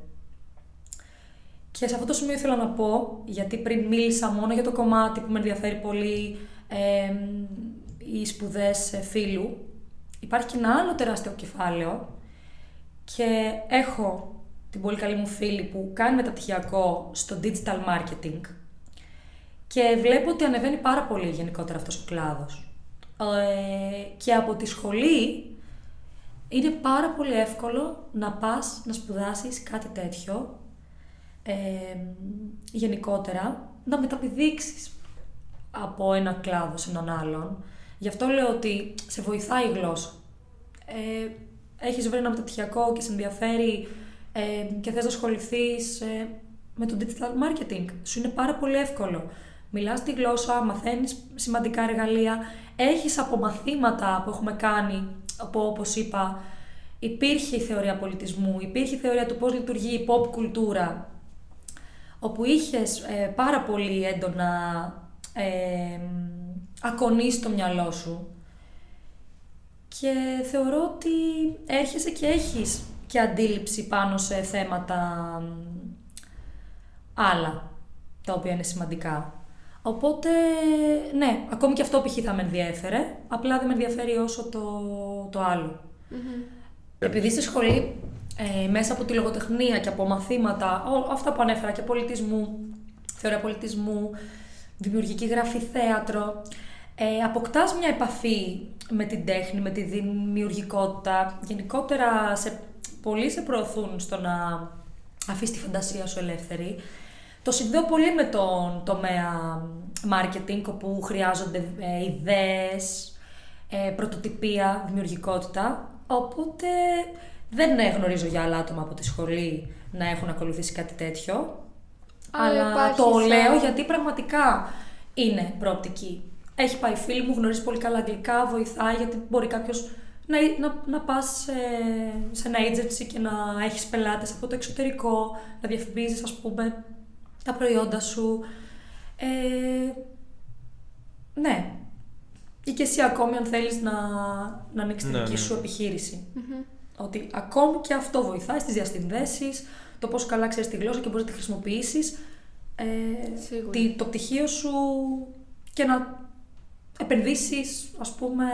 Και σε αυτό το σημείο ήθελα να πω, γιατί πριν μίλησα μόνο για το κομμάτι που με ενδιαφέρει πολύ, ε, οι σπουδές ε, φίλου, υπάρχει και ένα άλλο τεράστιο κεφάλαιο και έχω την πολύ καλή μου φίλη που κάνει μεταπτυχιακό στο digital marketing και βλέπω ότι ανεβαίνει πάρα πολύ γενικότερα αυτός ο κλάδος. Ε, και από τη σχολή είναι πάρα πολύ εύκολο να πας να σπουδάσεις κάτι τέτοιο ε, γενικότερα να μεταπηδήξεις από ένα κλάδο σε έναν άλλον. Γι' αυτό λέω ότι σε βοηθάει η γλώσσα. Ε, έχεις βρει ένα μεταπτυχιακό και σε ενδιαφέρει ε, και θες να ασχοληθείς με το digital marketing. Σου είναι πάρα πολύ εύκολο. Μιλάς τη γλώσσα, μαθαίνεις σημαντικά εργαλεία, έχεις από μαθήματα που έχουμε κάνει, από, όπως είπα, υπήρχε η θεωρία πολιτισμού, υπήρχε η θεωρία του πώς λειτουργεί η pop κουλτούρα, όπου είχες ε, πάρα πολύ έντονα ε, ακονίσει το μυαλό σου και θεωρώ ότι έρχεσαι και έχεις και αντίληψη πάνω σε θέματα άλλα, τα οποία είναι σημαντικά. Οπότε, ναι, ακόμη και αυτό π.χ. θα με ενδιέφερε, απλά δεν με ενδιαφέρει όσο το, το αλλο Επειδή στη σχολή, ε, μέσα από τη λογοτεχνία και από μαθήματα, ό, αυτά που ανέφερα και πολιτισμού, θεωρία πολιτισμού, δημιουργική γραφή θέατρο, ε, αποκτάς μια επαφή με την τέχνη, με τη δημιουργικότητα. Γενικότερα, σε, πολλοί σε προωθούν στο να αφήσεις τη φαντασία σου ελεύθερη. Το συνδέω πολύ με τον τομέα marketing, όπου χρειάζονται ε, ιδέες, ε, πρωτοτυπία, δημιουργικότητα. Οπότε δεν γνωρίζω για άλλα άτομα από τη σχολή να έχουν ακολουθήσει κάτι τέτοιο. Αλλά, το λέω γιατί πραγματικά είναι προοπτική. Έχει πάει φίλη μου, γνωρίζει πολύ καλά αγγλικά, βοηθάει γιατί μπορεί κάποιος να, να, να πας σε, σε ένα agency και να έχεις πελάτες από το εξωτερικό, να διαφημίζεις, ας πούμε, τα προϊόντα σου. Ε, ναι. Ή και εσύ ακόμη αν θέλεις να, να ανοίξεις τη ναι, δική ναι. σου επιχειρηση Ότι ακόμη και αυτό βοηθάει στις διασυνδέσεις, το πόσο καλά ξέρεις τη γλώσσα και μπορείς να τη χρησιμοποιήσεις, ε, το πτυχίο σου και να επενδύσεις, ας πούμε,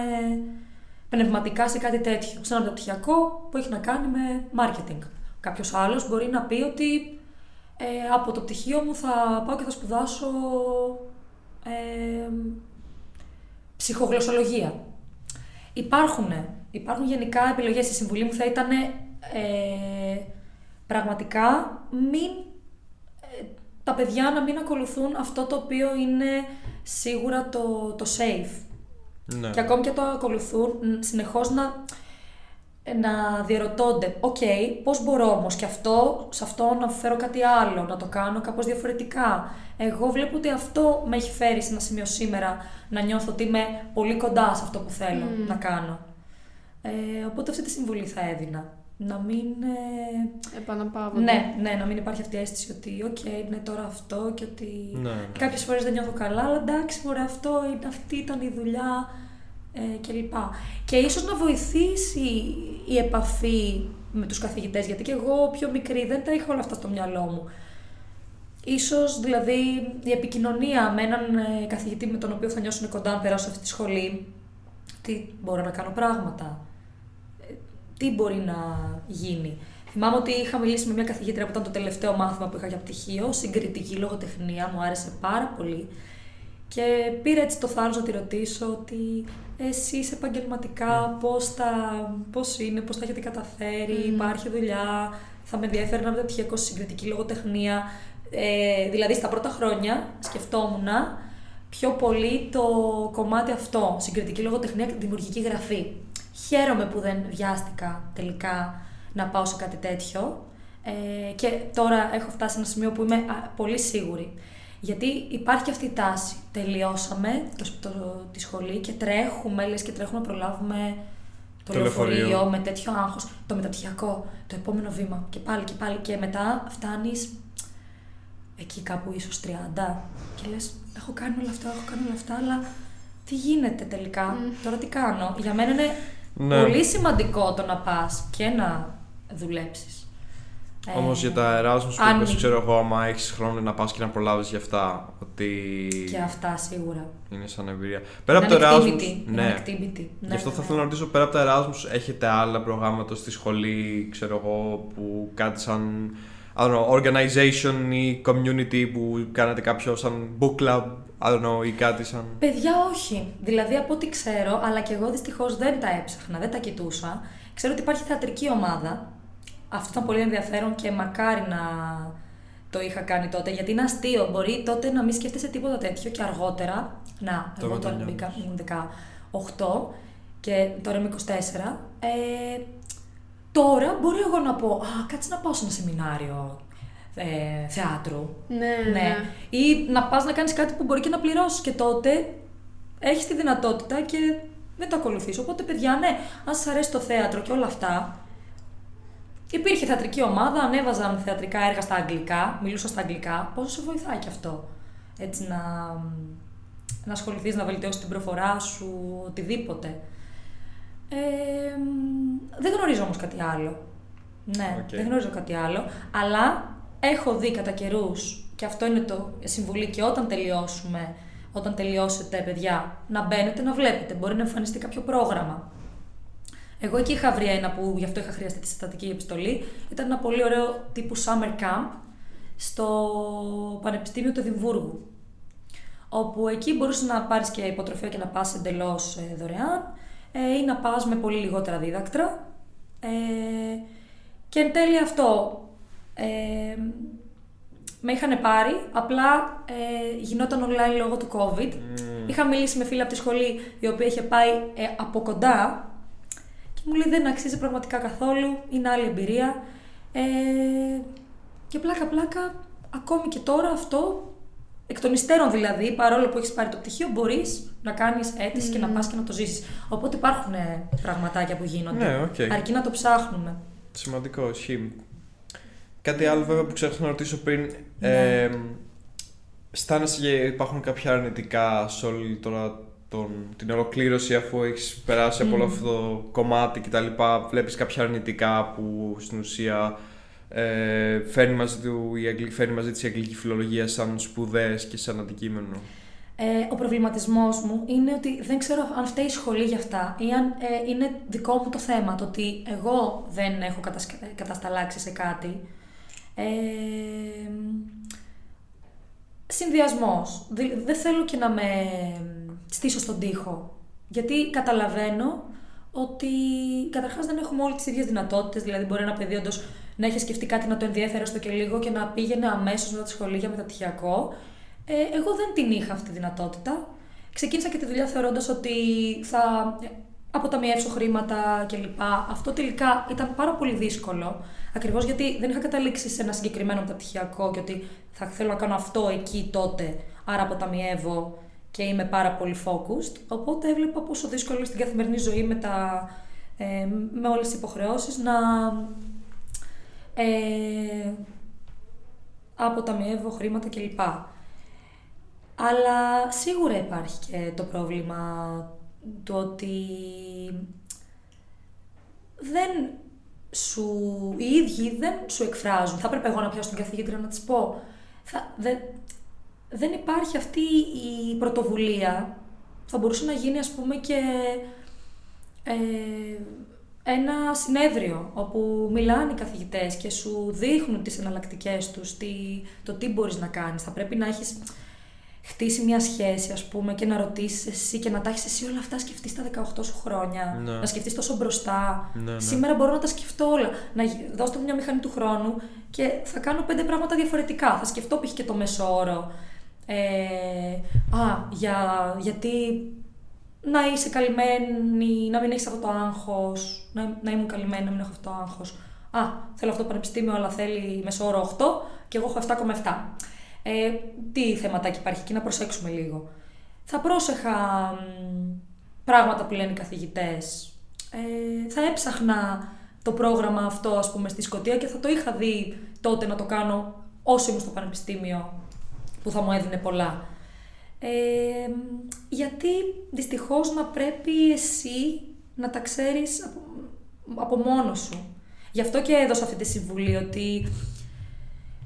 πνευματικά σε κάτι τέτοιο. Σε ένα πτυχιακό που έχει να κάνει με marketing. Κάποιος άλλος μπορεί να πει ότι ε, από το πτυχίο μου θα πάω και θα σπουδάσω ε, ψυχογλωσσολογία. Υπάρχουν, υπάρχουν γενικά επιλογές. Η συμβουλή μου θα ήταν ε, πραγματικά μην, ε, τα παιδιά να μην ακολουθούν αυτό το οποίο είναι σίγουρα το, το safe. Ναι. Και ακόμη και το ακολουθούν, συνεχώς να να διερωτώνται, OK, okay, πώς μπορώ όμως και αυτό, σε αυτό να φέρω κάτι άλλο, να το κάνω κάπως διαφορετικά. Εγώ βλέπω ότι αυτό με έχει φέρει σε ένα σημείο σήμερα να νιώθω ότι είμαι πολύ κοντά σε αυτό που θέλω να κάνω. Ε, οπότε αυτή τη συμβουλή θα έδινα. Να μην. Ε... Επαναπαύονται. Ναι, ναι, να μην υπάρχει αυτή η αίσθηση ότι, OK, okay, είναι τώρα αυτό και ότι. Ναι, ναι. Κάποιες φορές δεν νιώθω καλά, αλλά εντάξει, μωρέ, αυτό, αυτή ήταν η δουλειά ε, κλπ. Και ίσως να βοηθήσει η επαφή με τους καθηγητές, γιατί και εγώ πιο μικρή δεν τα είχα όλα αυτά στο μυαλό μου. Ίσως δηλαδή η επικοινωνία με έναν ε, καθηγητή με τον οποίο θα νιώσουν κοντά αν περάσω αυτή τη σχολή, τι μπορώ να κάνω πράγματα, ε, τι μπορεί να γίνει. Θυμάμαι ότι είχα μιλήσει με μια καθηγήτρια που ήταν το τελευταίο μάθημα που είχα για πτυχίο, συγκριτική λογοτεχνία, μου άρεσε πάρα πολύ. Και πήρα έτσι το θάρρος να τη ρωτήσω ότι εσείς επαγγελματικά πώς, θα, πώς είναι, πώς θα έχετε καταφέρει, mm. υπάρχει δουλειά, θα με ενδιαφέρει να είμαι πτυχιακό συγκριτική λογοτεχνία. Ε, δηλαδή στα πρώτα χρόνια σκεφτόμουν πιο πολύ το κομμάτι αυτό, συγκριτική λογοτεχνία και δημιουργική γραφή. Χαίρομαι που δεν βιάστηκα τελικά να πάω σε κάτι τέτοιο ε, και τώρα έχω φτάσει σε ένα σημείο που είμαι πολύ σίγουρη γιατί υπάρχει αυτή η τάση. Τελειώσαμε το, το, τη σχολή και τρέχουμε, λες και τρέχουμε να προλάβουμε το, το λεωφορείο με τέτοιο άγχος. Το μεταπτυχιακό, το επόμενο βήμα και πάλι και πάλι. Και μετά φτάνεις εκεί κάπου ίσως 30 και λες: Έχω κάνει όλα αυτά, έχω κάνει όλα αυτά, αλλά τι γίνεται τελικά, τώρα τι κάνω; Για μένα είναι ναι. πολύ σημαντικό το να πας και να δουλέψεις. Ε, Όμως για τα Erasmus που είπες, ξέρω εγώ, άμα έχεις χρόνο να πας και να προλάβεις γι' αυτά. Ότι... Και αυτά σίγουρα. Είναι σαν εμπειρία. Πέρα από το Erasmus. Ναι. Γι' αυτό θα ήθελα να ρωτήσω, πέρα από το Erasmus, έχετε άλλα προγράμματα στη σχολή, ξέρω εγώ, που κάτι σαν I don't know, organization ή community που κάνετε κάποιο σαν book club, I don't know, ή κάτι σαν... Παιδιά όχι. Δηλαδή από ό,τι ξέρω, αλλά και εγώ δυστυχώς δεν τα έψαχνα, δεν τα κοιτούσα. Ξέρω ότι υπάρχει θεατρική ομάδα αυτό ήταν πολύ ενδιαφέρον και μακάρι να το είχα κάνει τότε. Γιατί είναι αστείο. Μπορεί τότε να μην σκέφτεσαι τίποτα τέτοιο και αργότερα. Να, εγώ τώρα μπήκα, ήμουν 18 και τώρα είμαι 24. Ε, τώρα μπορεί εγώ να πω, Α, κάτσε να πάω σε ένα σεμινάριο ε, θεάτρου. Ναι, ναι, ναι. Ή να πας να κάνεις κάτι που μπορεί και να πληρώσεις και τότε έχεις τη δυνατότητα και δεν το ακολουθείς. Οπότε παιδιά, ναι, αν σας αρέσει το θέατρο και όλα αυτά, Υπήρχε θεατρική ομάδα, ανέβαζαν θεατρικά έργα στα αγγλικά, μιλούσα στα αγγλικά. Πόσο σε βοηθάει και αυτό; Έτσι να, να ασχοληθείς, να βελτιώσεις την προφορά σου, οτιδήποτε. Ε, δεν γνωρίζω όμως κάτι άλλο. Ναι, δεν γνωρίζω κάτι άλλο. Αλλά έχω δει κατά καιρούς, και αυτό είναι το συμβουλή και όταν τελειώσουμε, όταν τελειώσετε παιδιά, να μπαίνετε να βλέπετε. Μπορεί να εμφανιστεί κάποιο πρόγραμμα εγώ εκεί είχα βρει ένα που γι' αυτό είχα χρειαστεί τη συστατική επιστολή. Ήταν ένα πολύ ωραίο τύπου summer camp στο Πανεπιστήμιο του Εδιμβούργου. όπου εκεί μπορούσες να πάρεις και υποτροφία και να πας εντελώς ε, δωρεάν ε, ή να πας με πολύ λιγότερα δίδακτρα. Ε, και εν τέλει αυτό ε, με είχαν πάρει, απλά ε, γινόταν online λόγω του COVID. Είχα μιλήσει με φίλη από τη σχολή η οποία είχε πάει ε, από κοντά και μου λέει δεν αξίζει πραγματικά καθόλου, είναι άλλη εμπειρία. Ε, και πλάκα πλάκα, ακόμη και τώρα αυτό, εκ των υστέρων δηλαδή, παρόλο που έχεις πάρει το πτυχίο, μπορείς να κάνεις αίτηση και να πας και να το ζήσεις. Οπότε υπάρχουν ε, πραγματάκια που γίνονται. Ναι, οκ. Αρκεί να το ψάχνουμε. Σημαντικό, ισχύει. Κάτι άλλο βέβαια που ξέχασα να ρωτήσω πριν. Ναι. Ε, αισθάνεσαι και υπάρχουν κάποια αρνητικά σε όλη τώρα τον, την ολοκλήρωση αφού έχεις περάσει από όλο αυτό το κομμάτι κτλ. Βλέπεις κάποια αρνητικά που στην ουσία ε, φέρνει, μαζί του, η αγγλική, φέρνει μαζί της η αγγλική φιλολογία σαν σπουδές και σαν αντικείμενο. Ε, ο προβληματισμός μου είναι ότι δεν ξέρω αν φταίει η σχολή για αυτά ή αν ε, είναι δικό μου το θέμα, το ότι εγώ δεν έχω κατασκα- κατασταλάξει σε κάτι. Ε, συνδυασμός. Δη- δεν θέλω και να με στήσω στον τοίχο. Γιατί καταλαβαίνω ότι καταρχάς δεν έχουμε όλες τις ίδιες δυνατότητες. Δηλαδή, μπορεί ένα παιδί όντως να έχει σκεφτεί κάτι να το ενδιέφερε στο και λίγο και να πήγαινε αμέσως μετά τη σχολή για μεταπτυχιακό. Ε, εγώ δεν την είχα αυτή τη δυνατότητα. Ξεκίνησα και τη δουλειά θεωρώντας ότι θα αποταμιεύσω χρήματα κλπ. Αυτό τελικά ήταν πάρα πολύ δύσκολο. Ακριβώς γιατί δεν είχα καταλήξει σε ένα συγκεκριμένο μεταπτυχιακό και ότι θα θέλω να κάνω αυτό εκεί τότε. Άρα αποταμιεύω και είμαι πάρα πολύ focused. Οπότε έβλεπα πόσο δύσκολο είναι στην καθημερινή ζωή με, τα, ε, με όλες τις υποχρεώσεις να ε, αποταμιεύω χρήματα κλπ. Αλλά σίγουρα υπάρχει και το πρόβλημα του ότι δεν σου, οι ίδιοι δεν σου εκφράζουν. Θα έπρεπε εγώ να πιάσω την καθηγήτρια να της πω. Θα, δεν, δεν υπάρχει αυτή η πρωτοβουλία. Θα μπορούσε να γίνει ας πούμε και ε, ένα συνέδριο όπου μιλάνε οι καθηγητές και σου δείχνουν τις εναλλακτικές τους, τι, το τι μπορείς να κάνεις. Θα πρέπει να έχεις χτίσει μια σχέση, ας πούμε, και να ρωτήσεις εσύ και να τα έχεις εσύ όλα αυτά σκεφτείς στα 18 σου χρόνια. Ναι. Να σκεφτείς τόσο μπροστά. Ναι, ναι. Σήμερα μπορώ να τα σκεφτώ όλα. Να γι- δώσω του μια μηχανή του χρόνου και θα κάνω πέντε πράγματα διαφορετικά. Θα σκεφτώ π.χ. και το μέσο όρο. Ε, α, για, γιατί να είσαι καλυμμένη, να μην έχεις αυτό το άγχος, να, να ήμουν καλυμμένη, να μην έχω αυτό το άγχος. Α, θέλω αυτό το πανεπιστήμιο, αλλά θέλει μέσο όρο 8 και εγώ έχω 7,7. Ε, τι θεματάκι υπάρχει εκεί, να προσέξουμε λίγο. Θα πρόσεχα μ, πράγματα που λένε οι καθηγητές. Ε, θα έψαχνα το πρόγραμμα αυτό, ας πούμε, στη Σκωτία και θα το είχα δει τότε να το κάνω όσο ήμουν στο πανεπιστήμιο, που θα μου έδινε πολλά. Ε, γιατί δυστυχώς να πρέπει εσύ να τα ξέρεις από, από μόνος σου. Γι' αυτό και έδωσα αυτή τη συμβουλή ότι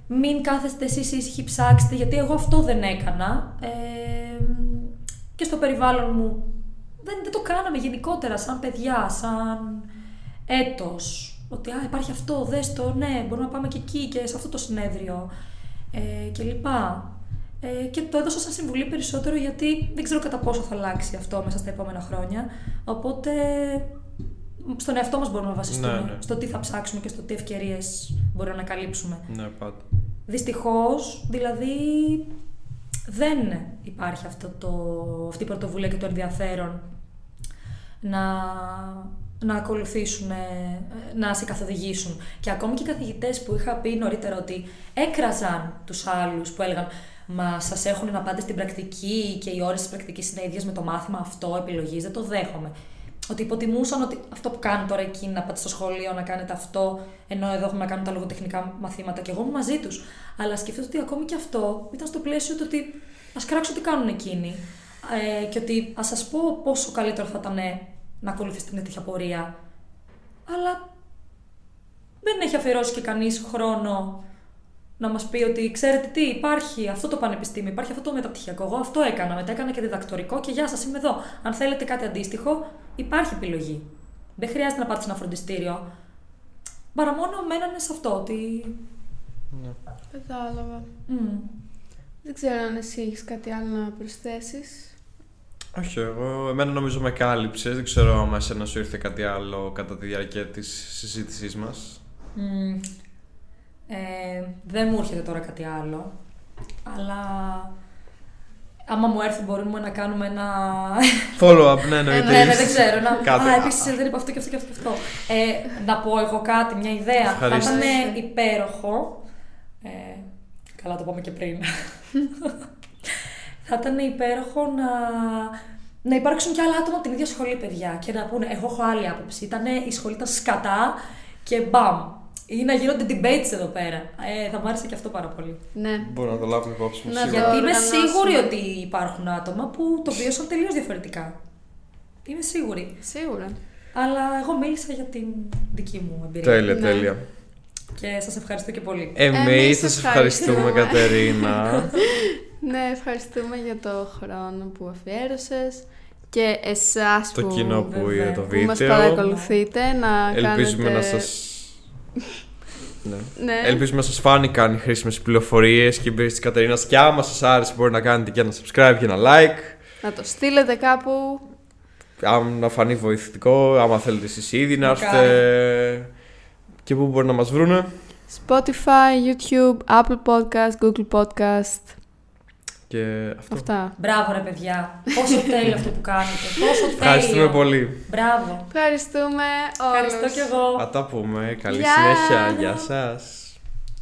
μην κάθεστε εσείς ήσυχοι ψάξτε, γιατί εγώ αυτό δεν έκανα. Ε, και στο περιβάλλον μου δεν, δεν το κάναμε γενικότερα σαν παιδιά, σαν έτος. Ότι α, υπάρχει αυτό, δες το, ναι, μπορούμε να πάμε και εκεί και σε αυτό το συνέδριο ε, και λοιπά. Ε, και το έδωσα σαν συμβουλή περισσότερο γιατί δεν ξέρω κατά πόσο θα αλλάξει αυτό μέσα στα επόμενα χρόνια. Οπότε στον εαυτό μας μπορούμε να βασιστούμε. Ναι, ναι. Στο τι θα ψάξουμε και στο τι ευκαιρίες μπορούμε να καλύψουμε. Ναι, πάντα. Δυστυχώς, δηλαδή, δεν υπάρχει αυτό το, αυτή η πρωτοβουλία και το ενδιαφέρον να, να ακολουθήσουν, ε, να σε καθοδηγήσουν. Και ακόμη και οι καθηγητές που είχα πει νωρίτερα ότι έκραζαν τους άλλους που έλεγαν «Μα σας έχουν να πάτε στην πρακτική και οι ώρες της πρακτικής είναι ίδιες με το μάθημα αυτό επιλογής, δεν το δέχομαι». Ότι υποτιμούσαν ότι αυτό που κάνουν τώρα εκεί, να πάτε στο σχολείο, να κάνετε αυτό, ενώ εδώ έχουμε να κάνουμε τα λογοτεχνικά μαθήματα και εγώ είμαι μαζί τους. Αλλά σκεφτείτε ότι ακόμη και αυτό ήταν στο πλαίσιο του ότι ας κράξω τι κάνουν εκείνοι. Ε, και ότι ας σας πω πόσο καλύτερο θα ήταν να ακολουθήσετε μια τέτοια πορεία. Αλλά δεν έχει αφιερώσει και κανείς χρόνο να μας πει ότι ξέρετε τι, υπάρχει αυτό το πανεπιστήμιο, υπάρχει αυτό το μεταπτυχιακό. Εγώ αυτό έκανα. Μετά έκανα και διδακτορικό και γεια σας, είμαι εδώ. Αν θέλετε κάτι αντίστοιχο, υπάρχει επιλογή. Δεν χρειάζεται να πάτε σε ένα φροντιστήριο. Παρά μόνο μένανε σε αυτό ότι. Ναι. Κατάλαβα. Μμ. Δεν ξέρω αν εσύ έχεις κάτι άλλο να προσθέσεις. Όχι, εγώ, εμένα νομίζω με κάλυψες. Δεν ξέρω αν εσένα σου ήρθε κάτι άλλο κατά τη διάρκεια της συζήτησής μας. Μμ, ε, δεν μου έρχεται τώρα κάτι άλλο. Αλλά άμα μου έρθει μπορούμε να κάνουμε ένα... Follow-up, ναι, Ε, εννοείται. ναι, ναι, δεν ξέρω. Να... Κάτι. Α, επίσης δεν είπα αυτό και αυτό και αυτό. Και αυτό. Ε, να πω εγώ κάτι, μια ιδέα. Ευχαρίστω. Θα ήταν υπέροχο. Ε, καλά, το είπαμε και πριν. θα ήταν υπέροχο να, να υπάρξουν και άλλα άτομα από την ίδια σχολή, παιδιά. Και να πούνε, εγώ έχω άλλη άποψη. Ήταν, η σχολή ήταν σκατά και μπαμ. Ή να γίνονται debates εδώ πέρα. Ε, θα μου άρεσε και αυτό πάρα πολύ. Ναι. Μπορώ να το λάβουμε υπόψη μου. Να σίγουρα. το- Γιατί είμαι οργανώσουμε. σίγουρη ότι υπάρχουν άτομα που το βίωσαν τελείως διαφορετικά. Είμαι σίγουρη. Σίγουρα. Αλλά εγώ μίλησα για την δική μου εμπειρία. Τέλεια, Ναι. τέλεια. Και σας ευχαριστώ και πολύ. Εμείς Εμείς σας ευχαριστούμε, ευχαριστούμε. Κατερίνα. Ναι, ευχαριστούμε για το χρόνο που αφιέρωσες και εσάς το που, κοινό που Βέβαια. είδε το που μας βίντεο. παρακολουθείτε να Ελπίζουμε κάνετε... να σας... ναι. Ναι. Ελπίζουμε να σας φάνηκαν οι χρήσιμες πληροφορίες και η εμπειρία της Κατερίνας και άμα σας άρεσε μπορεί να κάνετε και ένα subscribe και ένα like Να το στείλετε κάπου. άμα να φανεί βοηθητικό, άμα θέλετε εσείς ήδη να Μακάρι. έρθετε και πού μπορεί να μας βρούνε Spotify, YouTube, Apple Podcast, Google Podcast. Και αυτό. Αυτά. Μπράβο ρε παιδιά. Πόσο τέλειο αυτό που κάνετε. Πόσο τέλειο. Ευχαριστούμε πολύ. Μπράβο. Ευχαριστούμε όλους. Ευχαριστώ κι εγώ. Θα τα πούμε. Καλή Γεια. συνέχεια. Γεια σας.